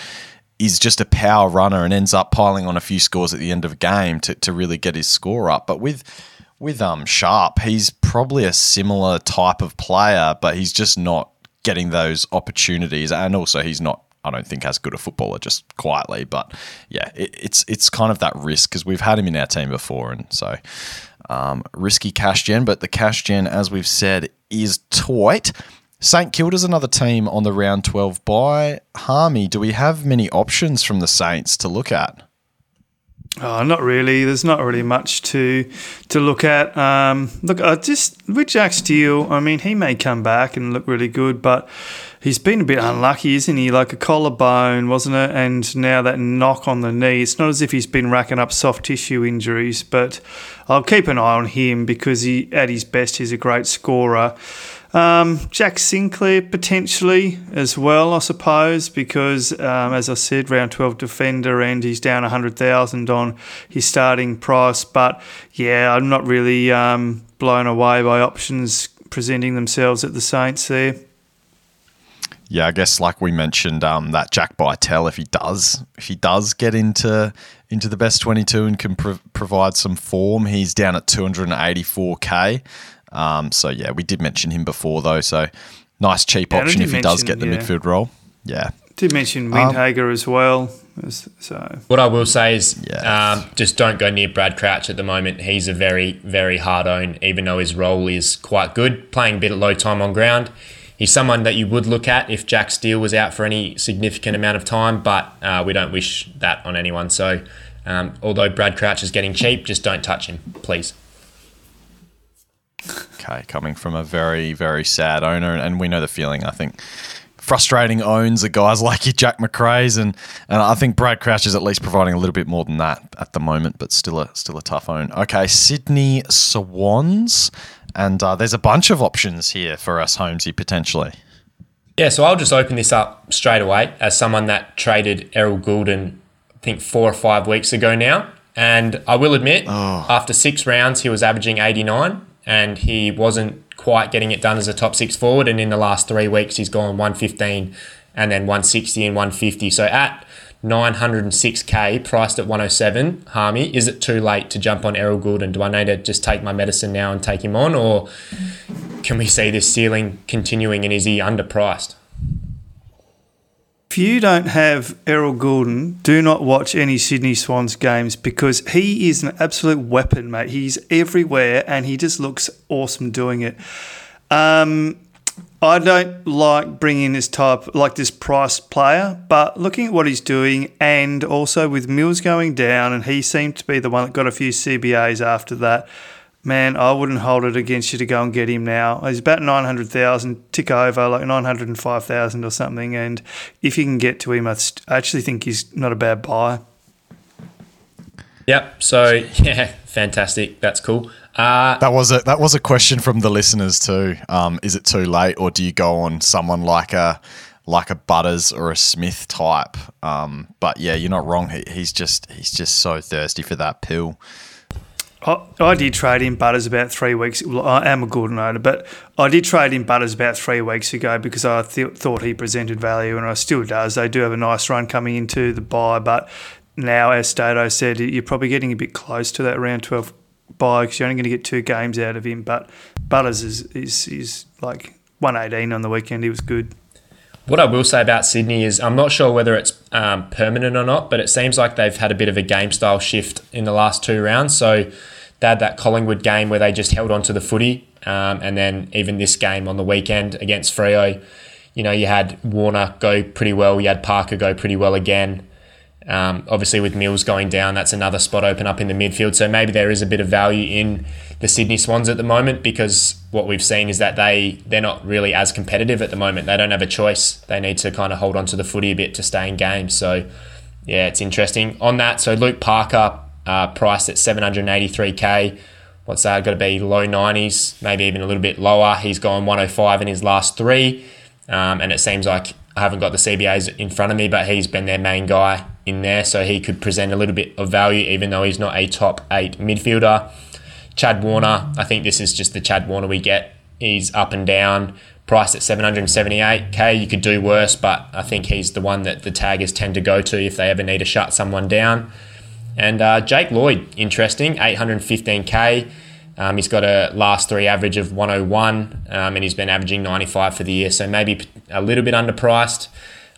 is just a power runner and ends up piling on a few scores at the end of a game to, to really get his score up. But with with um Sharp, he's probably a similar type of player, but he's just not getting those opportunities, and also he's not. I don't think as good a footballer, just quietly. But yeah, it, it's it's kind of that risk because we've had him in our team before, and so um, risky cash gen. But the cash gen, as we've said, is tight. St Kilda's another team on the round 12 bye Harmy, do we have many options from the Saints to look at? Oh, not really. There's not really much to to look at. Um, look, I just with Jack Steele. I mean, he may come back and look really good, but he's been a bit unlucky, isn't he? Like a collarbone, wasn't it? And now that knock on the knee. It's not as if he's been racking up soft tissue injuries, but I'll keep an eye on him because he, at his best, he's a great scorer. Um, Jack Sinclair potentially as well, I suppose, because um, as I said, round 12 defender and he's down 100,000 on his starting price. But yeah, I'm not really um, blown away by options presenting themselves at the Saints there. Yeah, I guess like we mentioned, um, that Jack Bytel, if he does, if he does get into into the best 22 and can pro- provide some form, he's down at 284k. Um, so yeah, we did mention him before though. So nice cheap Yeah, option if he does get the yeah. midfield role. Yeah. Did mention Um, Windhager as well. So What I will say is, Yeah. um, just don't go near Brad Crouch at the moment. He's a very, very hard own, even though his role is quite good, playing a bit of low time on ground. He's someone that you would look at if Jack Steele was out for any significant amount of time, but uh, we don't wish that on anyone. So, um, although Brad Crouch is getting cheap, just don't touch him, please. Okay, coming from a very, very sad owner, and we know the feeling. I think frustrating owns are guys (laughs) like your Jack Macrae's, and and I think Brad Crouch is at least providing a little bit more than that at the moment, but still a still a tough own. Okay, Sydney Swans, and uh, there's a bunch of options here for us, Holmesy potentially. Yeah, so I'll just open this up straight away as someone that traded Errol Gulden, I think four or five weeks ago now. And I will admit, after six rounds, he was averaging 89 and he wasn't quite getting it done as a top six forward. And in the last three weeks, he's gone 115 and then 160 and 150. So at 906k, priced at 107, Harmy, is it too late to jump on Errol Gulden? Do I need to just take my medicine now and take him on? Or can we see this ceiling continuing and is he underpriced? If you don't have Errol Gulden, do not watch any Sydney Swans games because he is an absolute weapon, mate. He's everywhere and he just looks awesome doing it. Um, I don't like bringing this type, like this price player, but looking at what he's doing and also with Mills going down, and he seemed to be the one that got a few CBAs after that. Man, I wouldn't hold it against you to go and get him now. He's about 900,000, tick over, like 905,000 or something. And if you can get to him, I st- I actually think he's not a bad buy. Yep. So (laughs) yeah, fantastic. That's cool. Uh, That was a that was a question from the listeners too. Um, is it too late, or do you go on someone like a like a Butters or a Smith type? Um, but yeah, you're not wrong. He, he's just he's just so thirsty for that pill. I, I did trade in Butters about three weeks. Well, I am a Gordon owner, but I did trade in Butters about three weeks ago because I th- thought he presented value, and I still does. They do have a nice run coming into the bye, but now, as Stato said, you're probably getting a bit close to that round twelve bye because you're only going to get two games out of him. But Butters is is, is like one eighteen on the weekend. He was good. What I will say about Sydney is I'm not sure whether it's um, permanent or not, but it seems like they've had a bit of a game style shift in the last two rounds. So they had that Collingwood game where they just held on to the footy, um, and then even this game on the weekend against Freo, you know, you had Warner go pretty well, you had Parker go pretty well again. Um, obviously, with Mills going down, that's another spot open up in the midfield. So maybe there is a bit of value in the Sydney Swans at the moment because what we've seen is that they they're not really as competitive at the moment. They don't have a choice. They need to kind of hold on to the footy a bit to stay in games. So yeah, it's interesting on that. So Luke Parker uh, priced at 783k. What's that? Got to be low 90s, maybe even a little bit lower. He's gone 105 in his last three, um, and it seems like I haven't got the CBAs in front of me, but he's been their main guy in there, so he could present a little bit of value, even though he's not a top eight midfielder. Chad Warner, I think this is just the Chad Warner we get. He's up and down, priced at 778k. You could do worse, but I think he's the one that the taggers tend to go to if they ever need to shut someone down. And uh, Jake Lloyd, interesting, 815k. Um, he's got a last three average of 101, um, and he's been averaging 95 for the year, so maybe a little bit underpriced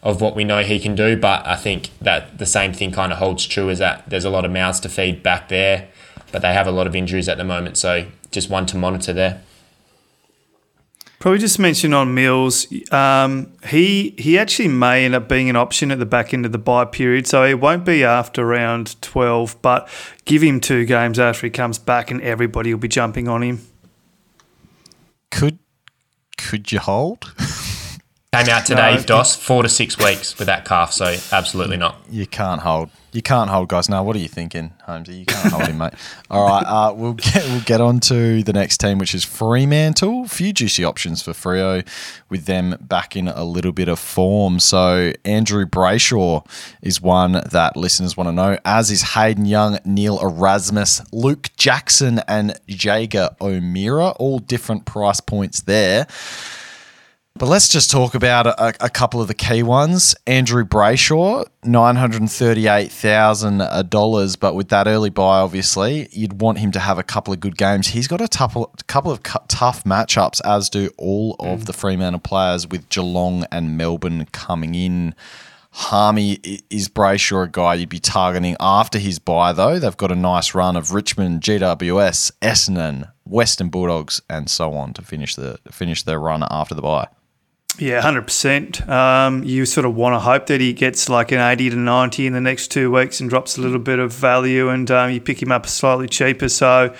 of what we know he can do. But I think that the same thing kind of holds true is that there's a lot of mouths to feed back there, but they have a lot of injuries at the moment, so just one to monitor there. Probably just mention on Mills, um, he he actually may end up being an option at the back end of the bye period, so it won't be after round twelve. But give him two games after he comes back, and everybody will be jumping on him. Could could you hold? Came out today, No. Dos, four to six weeks with that calf, so absolutely not. You can't hold. You can't hold, guys. Now, what are you thinking, Holmesy? You can't hold him, mate. (laughs) All right, uh, we'll get we'll get on to the next team, which is Fremantle. Few juicy options for Freo, with them back in a little bit of form. So Andrew Brayshaw is one that listeners want to know, as is Hayden Young, Neil Erasmus, Luke Jackson, and Jaeger O'Meara. All different price points there. But let's just talk about a, a couple of the key ones. Andrew Brayshaw, nine hundred thirty-eight thousand dollars, but with that early bye, obviously, you'd want him to have a couple of good games. He's got a couple, couple of cu- tough matchups, as do all of mm. the Fremantle players, with Geelong and Melbourne coming in. Harmy is Brayshaw a guy you'd be targeting after his bye, though? They've got a nice run of Richmond, GWS, Essendon, Western Bulldogs, and so on to finish the finish their run after the bye. Yeah, hundred percent. Um, you sort of want to hope that he gets like an eighty to ninety in the next two weeks and drops a little bit of value, and um, you pick him up slightly cheaper. So,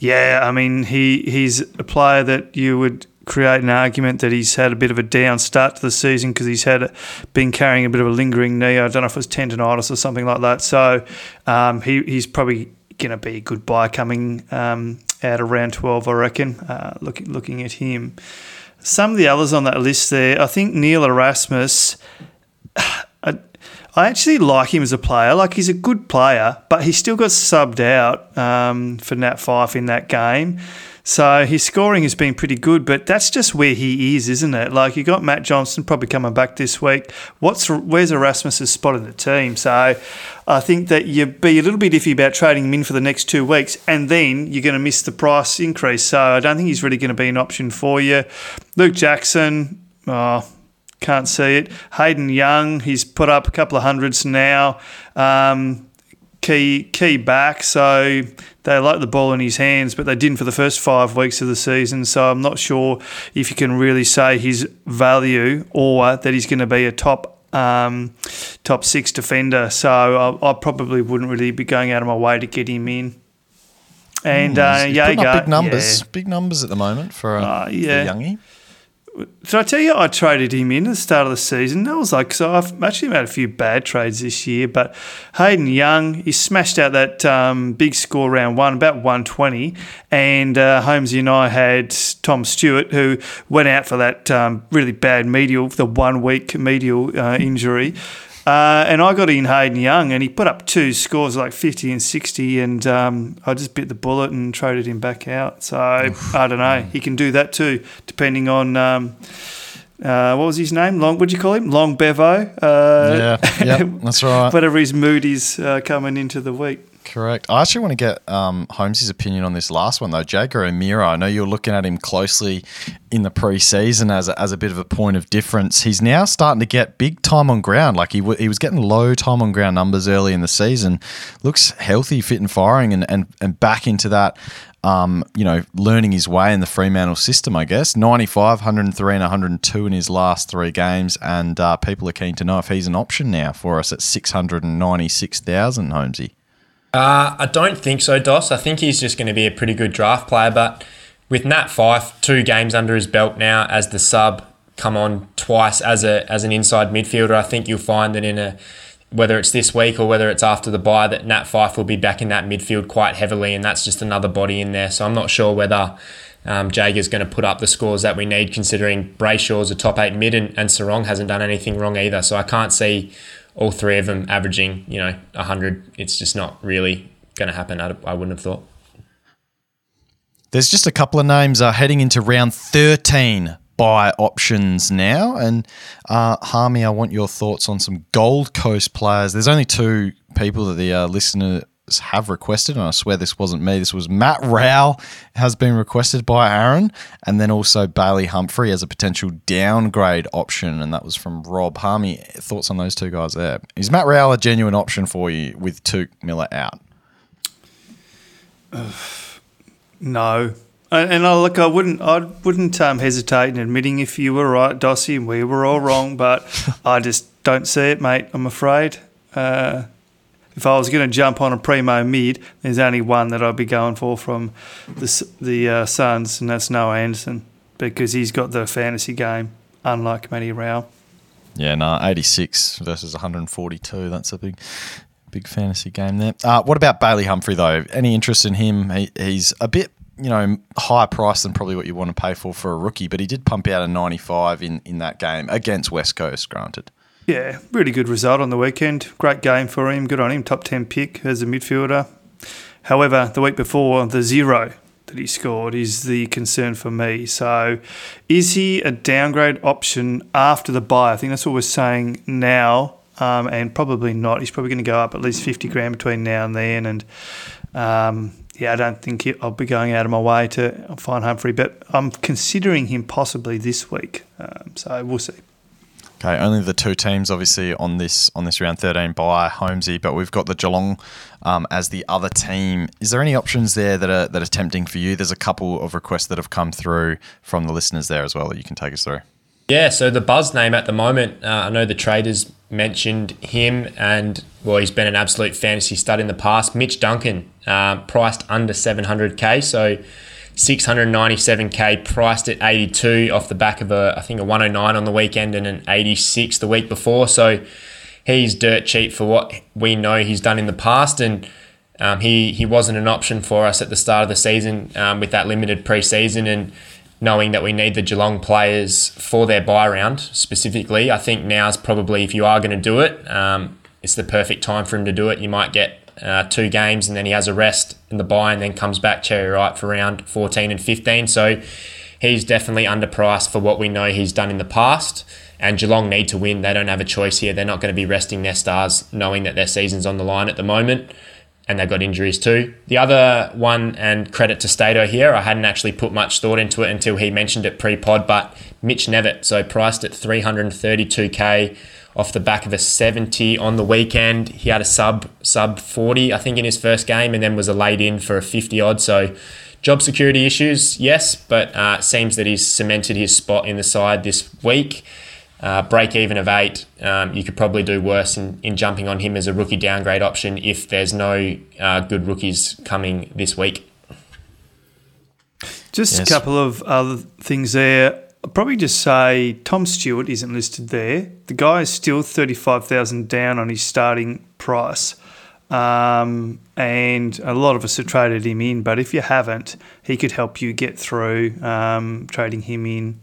yeah, I mean, he he's a player that you would create an argument that he's had a bit of a down start to the season because he's had been carrying a bit of a lingering knee. I don't know if it was tendonitis or something like that. So, um, he he's probably going to be a good buy coming um, out of round twelve, I reckon. Uh, looking looking at him. Some of the others on that list there, I think Neil Erasmus, (sighs) I, I actually like him as a player. Like he's a good player, but he still got subbed out um, for Nat Fyfe in that game. So his scoring has been pretty good, but that's just where he is, isn't it? Like you got Matt Johnson probably coming back this week. What's where's Erasmus's spot in the team? So I think that you'd be a little bit iffy about trading him in for the next two weeks, and then you're going to miss the price increase. So I don't think he's really going to be an option for you. Luke Jackson, oh, can't see it. Hayden Young, he's put up a couple of hundreds now. Um, key key back, so they like the ball in his hands, but they didn't for the first five weeks of the season. So I'm not sure if you can really say his value or that he's going to be a top um, top six defender. So I, I probably wouldn't really be going out of my way to get him in. And uh, Jaeger, up big numbers, yeah. big numbers at the moment for a, Uh, yeah. for a youngie. Did I tell you I traded him in at the start of the season? That was like, so I've actually made a few bad trades this year, but Hayden Young, he smashed out that um, big score round one, about 120. And uh, Holmesy and I had Tom Stewart, who went out for that um, really bad medial, the one week medial uh, injury. Uh, and I got in Hayden Young, and he put up two scores like 50 and 60, and um, I just bit the bullet and traded him back out. So I don't know. He can do that too, depending on. Um, uh, what was his name? Long, what'd you call him? Long Bevo. Uh, yeah, yep, (laughs) that's right. whatever his mood is uh, coming into the week. Correct. I actually want to get um, Holmes' opinion on this last one, though. Jaeger O'Meara, I know you're looking at him closely in the preseason as a, as a bit of a point of difference. He's now starting to get big time on ground. Like he, w- he was getting low time on ground numbers early in the season. Looks healthy, fit, and firing, and, and, and back into that um, you know, learning his way in the Fremantle system, I guess. 95, 103, and 102 in his last three games. And uh, people are keen to know if he's an option now for us at 696,000, Holmesy. Uh, I don't think so, Dos. I think he's just going to be a pretty good draft player. But with Nat Fyfe, two games under his belt now as the sub, come on twice as a as an inside midfielder, I think you'll find that in a whether it's this week or whether it's after the bye, that Nat Fyfe will be back in that midfield quite heavily, and that's just another body in there. So I'm not sure whether um, Jaeger's going to put up the scores that we need, considering Brayshaw's a top eight mid, and, and Serong hasn't done anything wrong either. So I can't see all three of them averaging, you know, 100. It's just not really going to happen, I, I wouldn't have thought. There's just a couple of names uh, heading into round 13 bye options now. And uh, Harmy, I want your thoughts on some Gold Coast players. There's only two people that the uh, listeners have requested, and I swear this wasn't me. This was Matt Rowell has been requested by Aaron, and then also Bailey Humphrey as a potential downgrade option, and that was from Rob Harmy. Thoughts on those two guys there? Is Matt Rowell a genuine option for you with Touk Miller out? (sighs) No, and, and I look, I wouldn't, I wouldn't um, hesitate in admitting if you were right, Dossie, and we were all wrong. But (laughs) I just don't see it, mate. I'm afraid. Uh, if I was going to jump on a primo mid, there's only one that I'd be going for from the the uh, Suns, and that's Noah Anderson because he's got the fantasy game, unlike Matty Rowell. Yeah, no, 86 versus 142. That's a big, big fantasy game there. Uh, what about Bailey Humphrey though? Any interest in him? He, he's a bit you know, higher price than probably what you want to pay for for a rookie, but he did pump out a 95 in, in that game against West Coast, granted. Yeah, really good result on the weekend. Great game for him. Good on him. Top 10 pick as a midfielder. However, the week before, the zero that he scored is the concern for me. So, is he a downgrade option after the bye? I think that's what we're saying now, um, and probably not. He's probably going to go up at least 50 grand between now and then. And um, yeah, I don't think I'll be going out of my way to find Humphrey, but I'm considering him possibly this week. Um, so we'll see. Okay, only the two teams obviously on this on this round thirteen bye Holmesy, but we've got the Geelong um, as the other team. Is there any options there that are that are tempting for you? There's a couple of requests that have come through from the listeners there as well that you can take us through. Yeah, so the buzz name at the moment, uh, I know the traders mentioned him, and well, he's been an absolute fantasy stud in the past. Mitch Duncan, uh, priced under 700k, so 697k, priced at 82 off the back of a I think a 109 on the weekend and an 86 the week before. So he's dirt cheap for what we know he's done in the past, and um, he he wasn't an option for us at the start of the season um, with that limited preseason and knowing that we need the Geelong players for their bye round specifically. I think now's probably, if you are going to do it, um, it's the perfect time for him to do it. You might get uh, two games and then he has a rest in the bye and then comes back cherry right for round 14 and 15. So he's definitely underpriced for what we know he's done in the past. And Geelong need to win. They don't have a choice here. They're not going to be resting their stars knowing that their season's on the line at the moment and they've got injuries too. The other one, and credit to Stato here, I hadn't actually put much thought into it until he mentioned it pre-pod, but Mitch Knevitt, so priced at 332k off the back of a 70 on the weekend. He had a sub sub 40, I think, in his first game, and then was a laid in for a 50 odd. So job security issues, yes, but uh, seems that he's cemented his spot in the side this week. Uh, break even of eight, um, you could probably do worse in, in jumping on him as a rookie downgrade option if there's no uh, good rookies coming this week. Just yes. a couple of other things there. I'll probably just say Tom Stewart isn't listed there. The guy is still 35000 down on his starting price. Um, and a lot of us have traded him in, but if you haven't, he could help you get through um, trading him in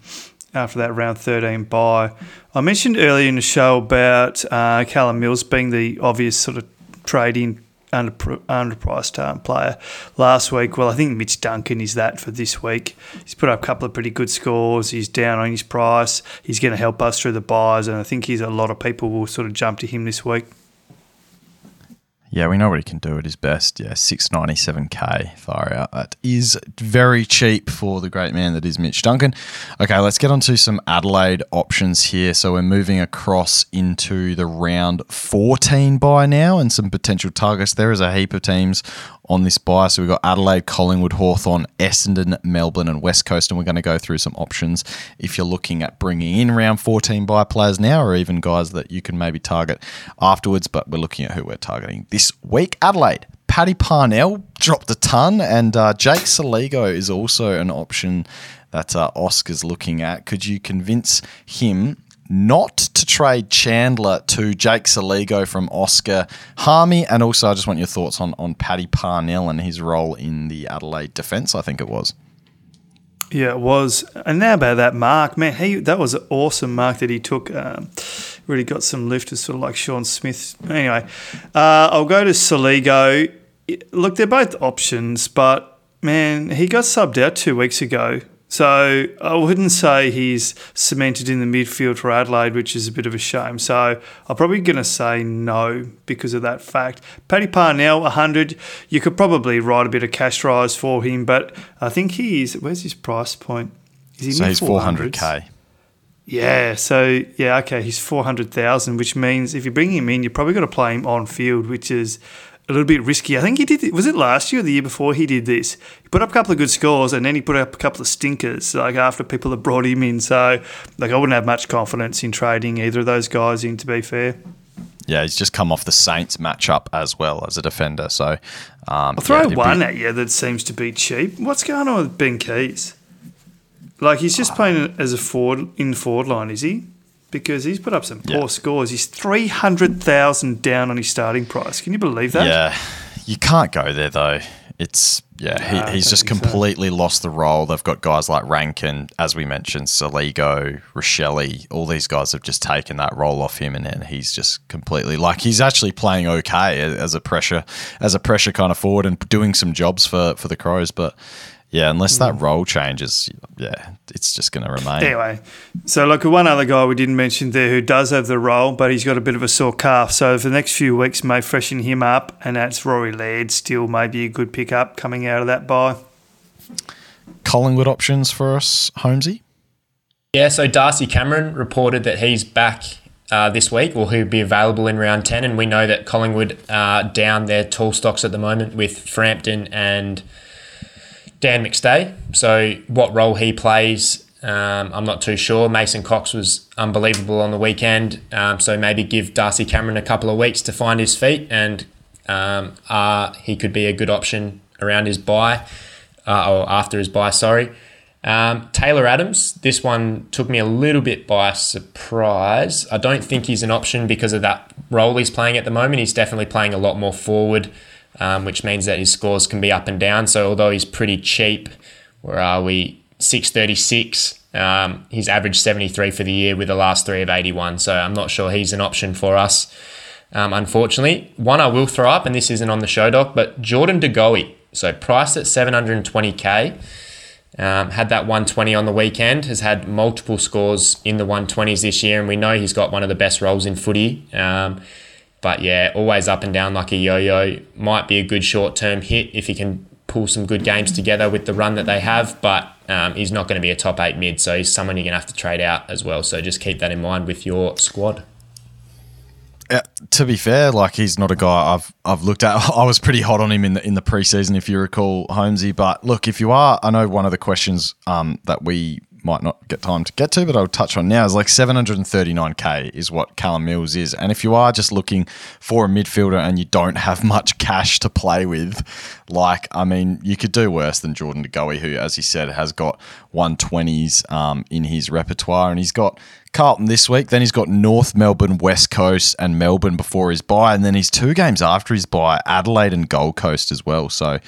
after that round 13 bye. I mentioned earlier in the show about uh, Callum Mills being the obvious sort of trading under underpriced uh, player last week. Well, I think Mitch Duncan is that for this week. He's put up a couple of pretty good scores. He's down on his price. He's going to help us through the byes, and I think he's a lot of people will sort of jump to him this week. Yeah, we know what he can do at his best. Yeah, 697k far out. That is very cheap for the great man that is Mitch Duncan. Okay, let's get on to some Adelaide options here. So we're moving across into the round 14 bye now and some potential targets. There is a heap of teams on this bye. So we've got Adelaide, Collingwood, Hawthorn, Essendon, Melbourne, and West Coast. And we're going to go through some options if you're looking at bringing in round 14 bye players now, or even guys that you can maybe target afterwards. But we're looking at who we're targeting this week. Adelaide. Paddy Parnell dropped a ton, and uh, Jake Soligo is also an option that uh, Oscar's looking at. Could you convince him not to trade Chandler to Jake Soligo from Oscar Harmy. And also, I just want your thoughts on, on Paddy Parnell and his role in the Adelaide defence, I think it was. Yeah, it was. And now about that mark, man, he that was an awesome mark that he took. Um, really got some lifters, sort of like Sean Smith. Anyway, uh, I'll go to Soligo. Look, they're both options, but man, he got subbed out two weeks ago so I wouldn't say he's cemented in the midfield for Adelaide, which is a bit of a shame. So I'm probably going to say no because of that fact. Paddy Parnell, 100. You could probably write a bit of cash rise for him, but I think he's where's his price point? Is he so he's 400k. Yeah, so yeah, okay, he's 400,000, which means if you bring him in, you're probably going to play him on field, which is a little bit risky. I think he did. Was it last year or the year before he did this? He put up a couple of good scores and then he put up a couple of stinkers. Like after people had brought him in, so like I wouldn't have much confidence in trading either of those guys in. To be fair. Yeah, he's just come off the Saints matchup as well as a defender. So um, I'll throw yeah, one be- at you that seems to be cheap. What's going on with Ben Keays? Like he's just playing as a forward in the forward line, is he? Because he's put up some poor yeah. scores. He's 300,000 down on his starting price. Can you believe that? Yeah. You can't go there, though. It's, yeah, no, he, he's just completely so. lost the role. They've got guys like Rankine, as we mentioned, Soligo, Rachele. All these guys have just taken that role off him, and then he's just completely like he's actually playing okay as a pressure, as a pressure kind of forward and doing some jobs for for the Crows. But yeah, unless that hmm. role changes, yeah, it's just going to remain. Anyway, so look, one other guy we didn't mention there who does have the role, but he's got a bit of a sore calf. So for the next few weeks, may freshen him up, and that's Rory Laird. Still, maybe a good pickup coming out of that bye. Collingwood options for us, Holmesy. Yeah, so Darcy Cameron reported that he's back uh, this week, or he'll be available in round 10. And we know that Collingwood are down their tall stocks at the moment with Frampton and Dan McStay. So what role he plays, um, I'm not too sure. Mason Cox was unbelievable on the weekend, um, so maybe give Darcy Cameron a couple of weeks to find his feet, and um, uh, he could be a good option around his bye uh, or after his bye. Sorry. Um, Taylor Adams, this one took me a little bit by surprise. I don't think he's an option because of that role he's playing at the moment. He's definitely playing a lot more forward um, which means that his scores can be up and down. So although he's pretty cheap, where are we? 636. Um, he's averaged 73 for the year with the last three of 81. So I'm not sure he's an option for us, um, unfortunately. One I will throw up, and this isn't on the show doc, but Jordan De Goey. So priced at 720k. Um, had that 120 on the weekend, has had multiple scores in the 120s this year, and we know he's got one of the best roles in footy. Um, but yeah, always up and down like a yo yo. Might be a good short term hit if he can pull some good games together with the run that they have, but um, he's not going to be a top eight mid, so he's someone you're going to have to trade out as well. So just keep that in mind with your squad. Yeah, to be fair, like he's not a guy I've I've looked at. (laughs) I was pretty hot on him in the in the preseason, if you recall, Holmesy. But look, if you are, I know one of the questions um, that we might not get time to get to, but I'll touch on now is like 739k is what Callum Mills is. And if you are just looking for a midfielder and you don't have (laughs) much cash to play with, like, I mean, you could do worse than Jordan De who, as he said, has got 120s um, in his repertoire. And he's got Carlton this week, then he's got North Melbourne, West Coast, and Melbourne before his bye. And then he's two games after his bye, Adelaide and Gold Coast as well. So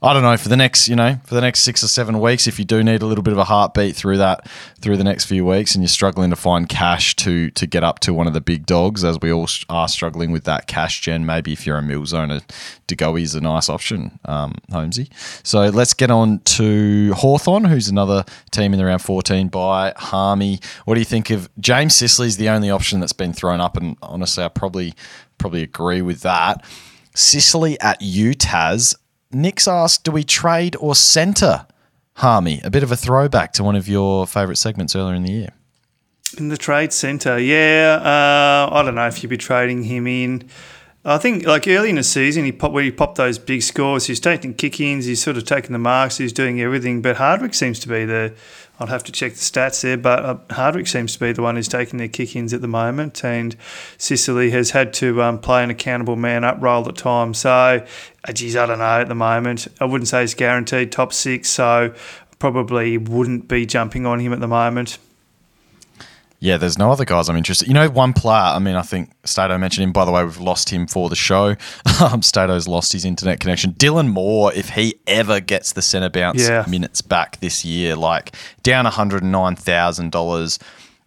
I don't know for the next, you know, for the next six or seven weeks, if you do need a little bit of a heartbeat through that, through the next few weeks, and you're struggling to find cash to to get up to one of the big dogs, as we all are struggling with that cash gen. Maybe if you're a Mills owner, De Goey is a nice option, um, Holmesy. So let's get on to Hawthorn, who's another team in the round 14 bye Harmy. What do you think of James Sicily's the only option that's been thrown up, and honestly, I probably probably agree with that. Sicily at UTAS Nick's asked, do we trade or centre Harmy? A bit of a throwback to one of your favourite segments earlier in the year. In the trade centre, yeah. Uh, I don't know if you'd be trading him in. I think like early in the season, he popped, when he popped those big scores, he's taking kick-ins, he's sort of taking the marks, he's doing everything. But Hardwick seems to be the I'd have to check the stats there, but uh, Hardwick seems to be the one who's taking their kick ins at the moment, and Sicily has had to um, play an accountable man up role at times. So, uh, geez, I don't know at the moment. I wouldn't say he's guaranteed top six, so probably wouldn't be jumping on him at the moment. Yeah, there's no other guys I'm interested. You know, one player. I mean, I think Stato mentioned him. By the way, we've lost him for the show. (laughs) Um, Stato's lost his internet connection. Dylan Moore, if he ever gets the centre bounce Yeah. minutes back this year, like down one hundred nine thousand dollars.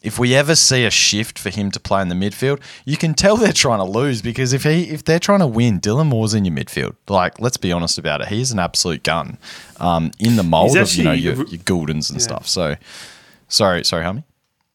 If we ever see a shift for him to play in the midfield, you can tell they're trying to lose because if he if they're trying to win, Dylan Moore's in your midfield. Like, let's be honest about it. He's an absolute gun um, in the mold He's of you know your, your Guldens and stuff. So, sorry, sorry, Hummy.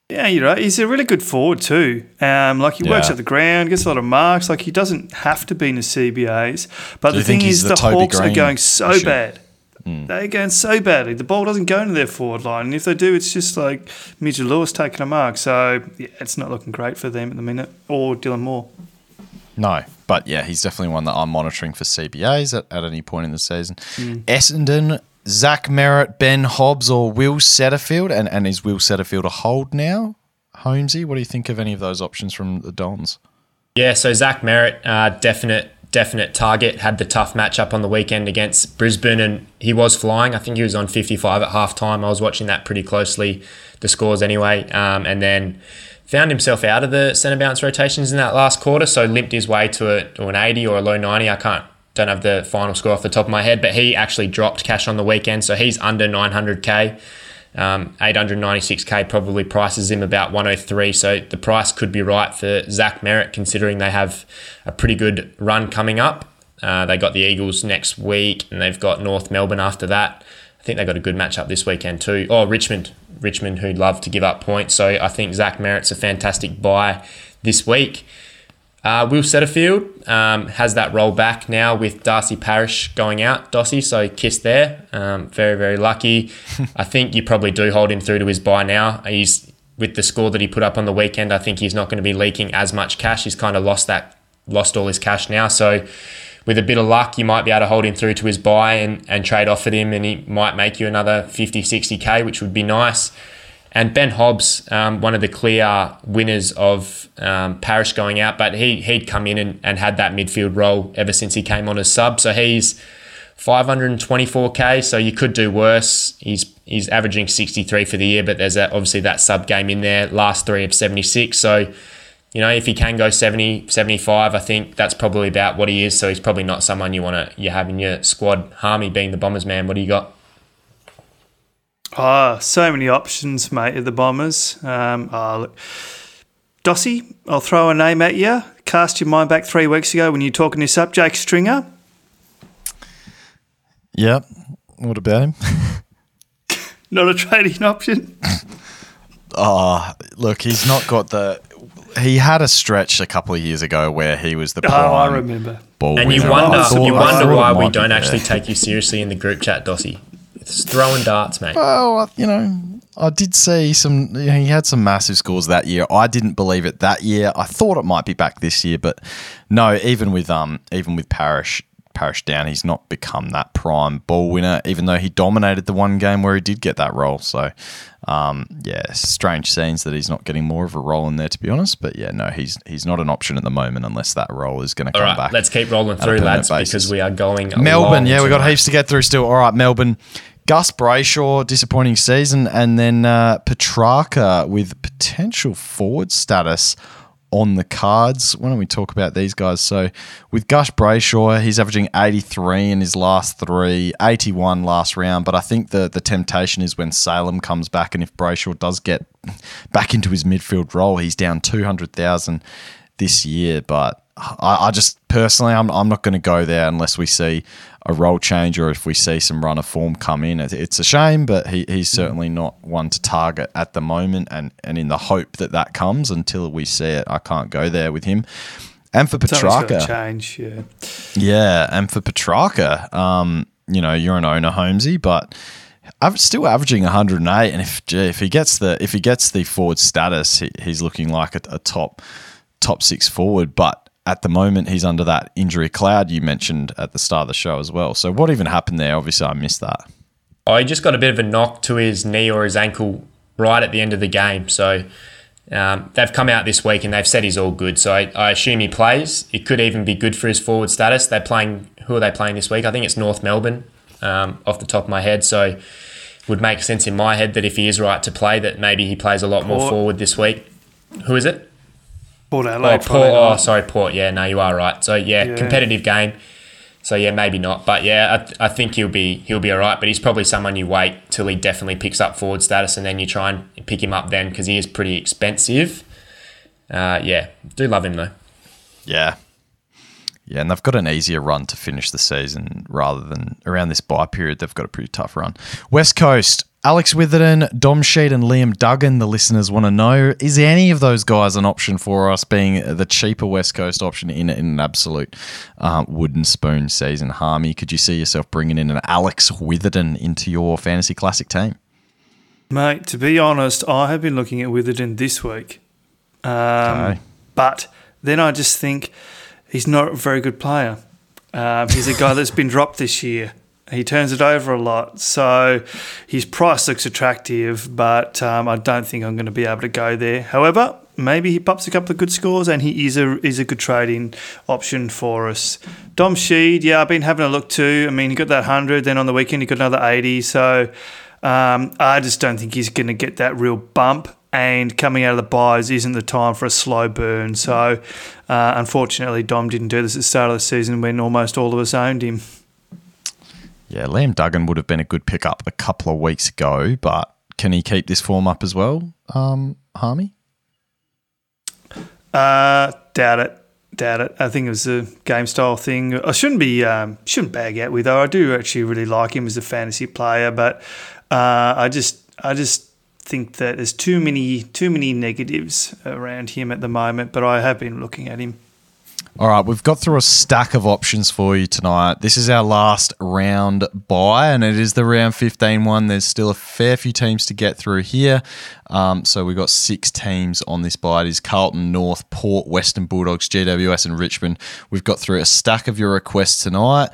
Yeah, you're right. He's a really good forward too. Um, like he works at the ground, gets a lot of marks. Like he doesn't have to be in the CBAs. But Do the thing is, the the, Hawks are going so issue? bad. Hmm. They're going so badly. The ball doesn't go into their forward line, and if they do, it's just like Mitchell Lewis taking a mark. So yeah, it's not looking great for them at the minute. Or Dylan Moore. No, but yeah, he's definitely one that I'm monitoring for CBAs at, at any point in the season. Essendon, Zach Merrett, Ben Hobbs, or Will Setterfield, and and is Will Setterfield a hold now? Holmesy, what do you think of any of those options from the Dons? Yeah, so Zach Merrett, uh, definite definite target. Had the tough matchup on the weekend against Brisbane, and he was flying. I think he was on 55 at half time. I was watching that pretty closely, the scores anyway, um, and then found himself out of the centre bounce rotations in that last quarter, so limped his way to, a, to an 80 or a low 90. I can't don't have the final score off the top of my head, but he actually dropped cash on the weekend, so he's under 900k. Um, 896k probably prices him about 103, so the price could be right for Zach Merrett considering they have a pretty good run coming up. Uh, they got the Eagles next week, and they've got North Melbourne after that. I think they got a good matchup this weekend too. Oh, Richmond, Richmond, who'd love to give up points. So I think Zach Merrett's a fantastic buy this week. Uh, Will Setterfield um, has that roll back now with Darcy Parish going out, Dossie, so kiss there. Um, very, very lucky. (laughs) I think you probably do hold him through to his bye now. He's with the score that he put up on the weekend. I think he's not going to be leaking as much cash. He's kind of lost that, lost all his cash now. So with a bit of luck, you might be able to hold him through to his bye and, and trade off at him, and he might make you another 50, 60k, which would be nice. And Ben Hobbs, um, one of the clear winners of um, Parish going out, but he he'd come in and, and had that midfield role ever since he came on as sub. So he's 524k. So you could do worse. He's he's averaging 63 for the year, but there's that, obviously that sub game in there. Last three of 76. So you know if he can go 70, 75, I think that's probably about what he is. So he's probably not someone you want to you have in your squad. Harmy being the Bombers man. What do you got? Ah, so many options, mate, at the Bombers. Um, ah, look. Dossie, I'll throw a name at you. Cast your mind back three weeks ago when you were talking this up. Jake Stringer. Yep. What about him? (laughs) Not a trading option. Oh, (laughs) look, he's not got the. He had a stretch a couple of years ago where he was the Oh, I remember. ball And you wonder, thought- you wonder why we don't actually take you seriously in the group chat, Dossie. It's throwing darts, mate. Well, you know, I did see some. You know, he had some massive scores that year. I didn't believe it that year. I thought it might be back this year, but no. Even with um, even with Parish, Parish down, he's not become that prime ball winner. Even though he dominated the one game where he did get that role. So, um, yeah, strange scenes that he's not getting more of a role in there, to be honest. But yeah, no, he's he's not an option at the moment unless that role is going to come right, back. let's keep rolling through, lads, basis. because we are going. Melbourne, yeah, we've got heaps to get through still. All right, Melbourne. Gus Brayshaw, disappointing season, and then uh, Petrarca with potential forward status on the cards. Why don't we talk about these guys? So with Gus Brayshaw, he's averaging 83 in his last three, 81 last round. But I think the the temptation is when Salem comes back, and if Brayshaw does get (laughs) back into his midfield role, he's down 200,000 this year. But I, I just personally, I'm, I'm not going to go there unless we see a role change or if we see some runner form come in. It's a shame, but he, he's certainly not one to target at the moment. And, and in the hope that that comes until we see it, I can't go there with him. And for Petrarca, change, yeah. yeah, and for Petrarca, um, you know, you're an owner, Holmesy, but I'm still averaging 108. And if gee, if he gets the if he gets the forward status, he, he's looking like a, a top top six forward. But at the moment, he's under that injury cloud you mentioned at the start of the show as well. So what even happened there? Obviously, I missed that. Oh, he just got a bit of a knock to his knee or his ankle right at the end of the game. So um, they've come out this week and they've said he's all good. So I, I assume he plays. It could even be good for his forward status. They're playing. Who are they playing this week? I think it's North Melbourne, um, off the top of my head. So it would make sense in my head that if he is right to play, that maybe he plays a lot more forward this week. Who is it? Port Oh, Port. Oh, night. sorry, Port. Yeah, no, you are right. So yeah, Yeah. competitive game. So yeah, maybe not, but yeah, I, I think he'll be he'll be all right. But he's probably someone you wait till he definitely picks up forward status, and then you try and pick him up then because he is pretty expensive. Uh, yeah, do love him though. Yeah. Yeah, and they've got an easier run to finish the season rather than around this bye period. They've got a pretty tough run. West Coast, Alex Witherden, Dom Sheed, and Liam Duggan, the listeners want to know is any of those guys an option for us being the cheaper West Coast option in, in an absolute uh, wooden spoon season? Harmy, could you see yourself bringing in an Alex Witherden into your fantasy classic team? Mate, to be honest, I have been looking at Witherden this week. Um, Okay. But then I just think he's not a very good player. Um, he's a guy that's been dropped this year. He turns it over a lot. So his price looks attractive, but um, I don't think I'm going to be able to go there. However, maybe he pops a couple of good scores and he is a, is a good trading option for us. Dom Sheed, yeah, I've been having a look too. I mean, he got that 100, then on the weekend he got another 80. So um, I just don't think he's going to get that real bump. And coming out of the byes isn't the time for a slow burn. So, uh, unfortunately, Dom didn't do this at the start of the season when almost all of us owned him. Yeah, Liam Duggan would have been a good pickup a couple of weeks ago, but can he keep this form up as well, um, Harmy? Uh, doubt it. Doubt it. I think it was a game style thing. I shouldn't be um, shouldn't bag out with though. I do actually really like him as a fantasy player, but uh, I just I just think that there's too many too many negatives around him at the moment. But I have been looking at him. All right, we've got through a stack of options for you tonight. This is our last round bye, and it is the round 15 one. There's still a fair few teams to get through here. Um, so we've got six teams on this bye. It is Carlton, North, Port, Western Bulldogs, GWS, and Richmond. We've got through a stack of your requests tonight.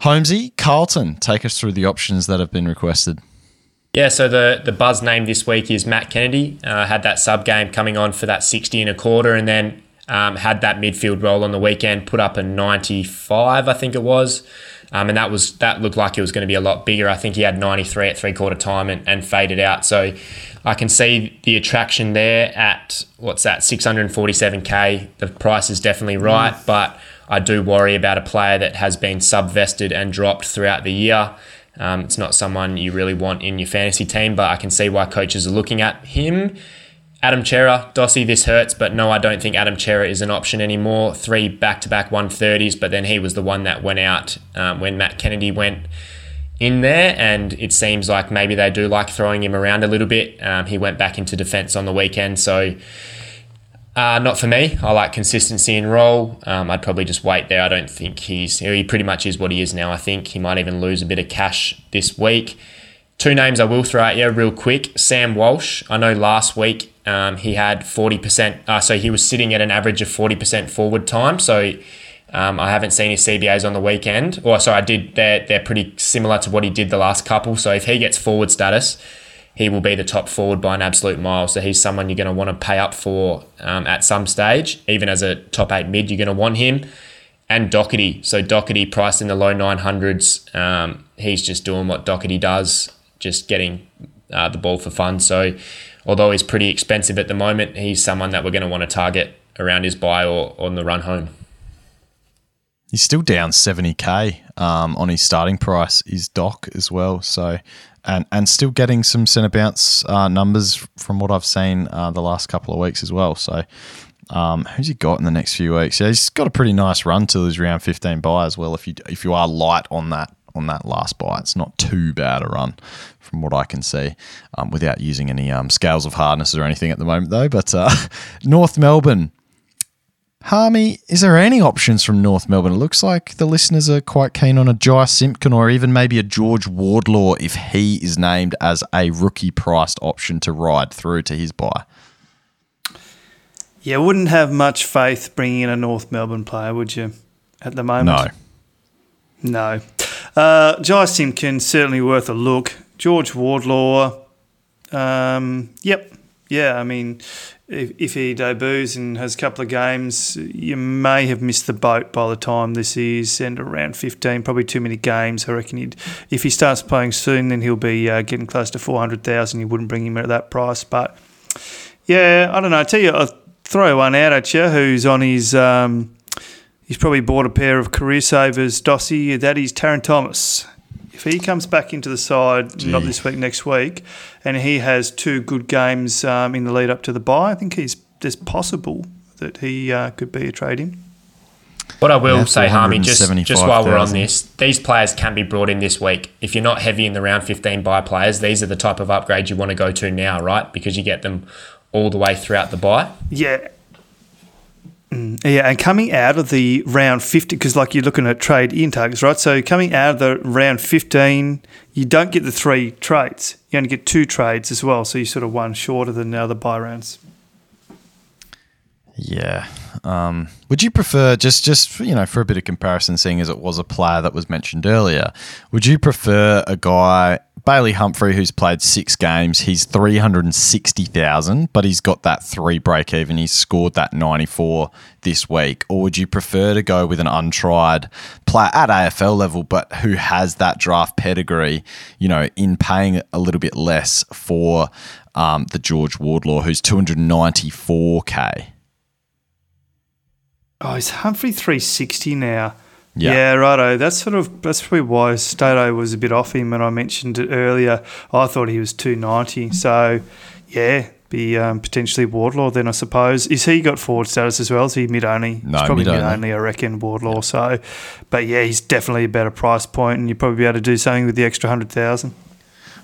Holmesy, Carlton, take us through the options that have been requested. Yeah, so the the buzz name this week is Matt Kennedy. Uh, had that sub game coming on for that 60 and a quarter, and then um, had that midfield role on the weekend, put up a 95, I think it was. Um, and that was that looked like it was going to be a lot bigger. I think he had 93 at three quarter time and, and faded out. So I can see the attraction there at what's that 647k. The price is definitely right, but I do worry about a player that has been subvested and dropped throughout the year. Um, it's not someone you really want in your fantasy team, but I can see why coaches are looking at him. Adam Cerra, Dossie, this hurts, but no, I don't think Adam Cerra is an option anymore. Three back to back 130s, but then he was the one that went out um, when Matt Kennedy went in there, and it seems like maybe they do like throwing him around a little bit. Um, he went back into defence on the weekend, so uh, not for me. I like consistency in role. Um, I'd probably just wait there. I don't think he's he pretty much is what he is now. I think he might even lose a bit of cash this week. Two names I will throw at you real quick. Sam Walsh. I know last week um, he had forty percent. Uh, so he was sitting at an average of forty percent forward time. So um, I haven't seen his CBAs on the weekend. Or sorry, I did. They're they're pretty similar to what he did the last couple. So if he gets forward status, he will be the top forward by an absolute mile. So he's someone you're going to want to pay up for um, at some stage. Even as a top eight mid, you're going to want him. And Docherty. So Docherty priced in the low 900s. Um, he's just doing what Docherty does, just getting uh, the ball for fun. So although he's pretty expensive at the moment, he's someone that we're going to want to target around his bye or on the run home. He's still down 70k um, on his starting price, his doc as well. So, and and still getting some centre bounce uh, numbers from what I've seen uh, the last couple of weeks as well. So, um, who's he got in the next few weeks? Yeah, he's got a pretty nice run till his round 15 bye as well. If you if you are light on that on that last bye, it's not too bad a run from what I can see, um, without using any um, scales of hardness or anything at the moment though. But uh, (laughs) North Melbourne. Harmy, is there any options from North Melbourne? It looks like the listeners are quite keen on a Jy Simpkin or even maybe a George Wardlaw if he is named as a rookie priced option to ride through to his bye. Yeah, wouldn't have much faith bringing in a North Melbourne player, would you, at the moment? No. No. Uh, Jy Simpkin, certainly worth a look. George Wardlaw, um, yep. Yeah, I mean, if, if he debuts and has a couple of games, you may have missed the boat by the time this is and around 15, probably too many games. I reckon he'd, if he starts playing soon, then he'll be uh, getting close to 400,000. You wouldn't bring him at that price. But yeah, I don't know. I tell you, I'll throw one out at you who's on his. Um, he's probably bought a pair of career savers, Dossie. That is Tarryn Thomas. If he comes back into the side, not this week, next week, and he has two good games um, in the lead up to the bye, I think he's there's possible that he uh, could be a trade in. What I will say, Harmy, just, just while we're on this, these players can be brought in this week. If you're not heavy in the round 15 bye players, these are the type of upgrades you want to go to now, right? Because you get them all the way throughout the bye. Yeah. Mm, Yeah, and coming out of the round 50, because like you're looking at trade in targets, right? So coming out of the round 15, you don't get the three trades. You only get two trades as well. So you're sort of one shorter than the other bye rounds. Yeah. Um, would you prefer just just you know for a bit of comparison, seeing as it was a player that was mentioned earlier? Would you prefer a guy Bailey Humphrey who's played six games? He's three hundred and sixty thousand, but he's got that three break even. He's scored that ninety four this week, or would you prefer to go with an untried player at AFL level, but who has that draft pedigree? You know, in paying a little bit less for um, the George Wardlaw, who's two hundred ninety four k. Oh, is Humphrey 360 now? Yeah. Yeah, righto. That's sort of that's probably why Stato was a bit off him when I mentioned it earlier. I thought he was 290. So, yeah, be um, potentially Wardlaw then, I suppose. Is he got forward status as well? Is he mid only? No, he's probably mid only, I reckon, Wardlaw. So, but yeah, he's definitely a better price point, and you'd probably be able to do something with the extra 100,000.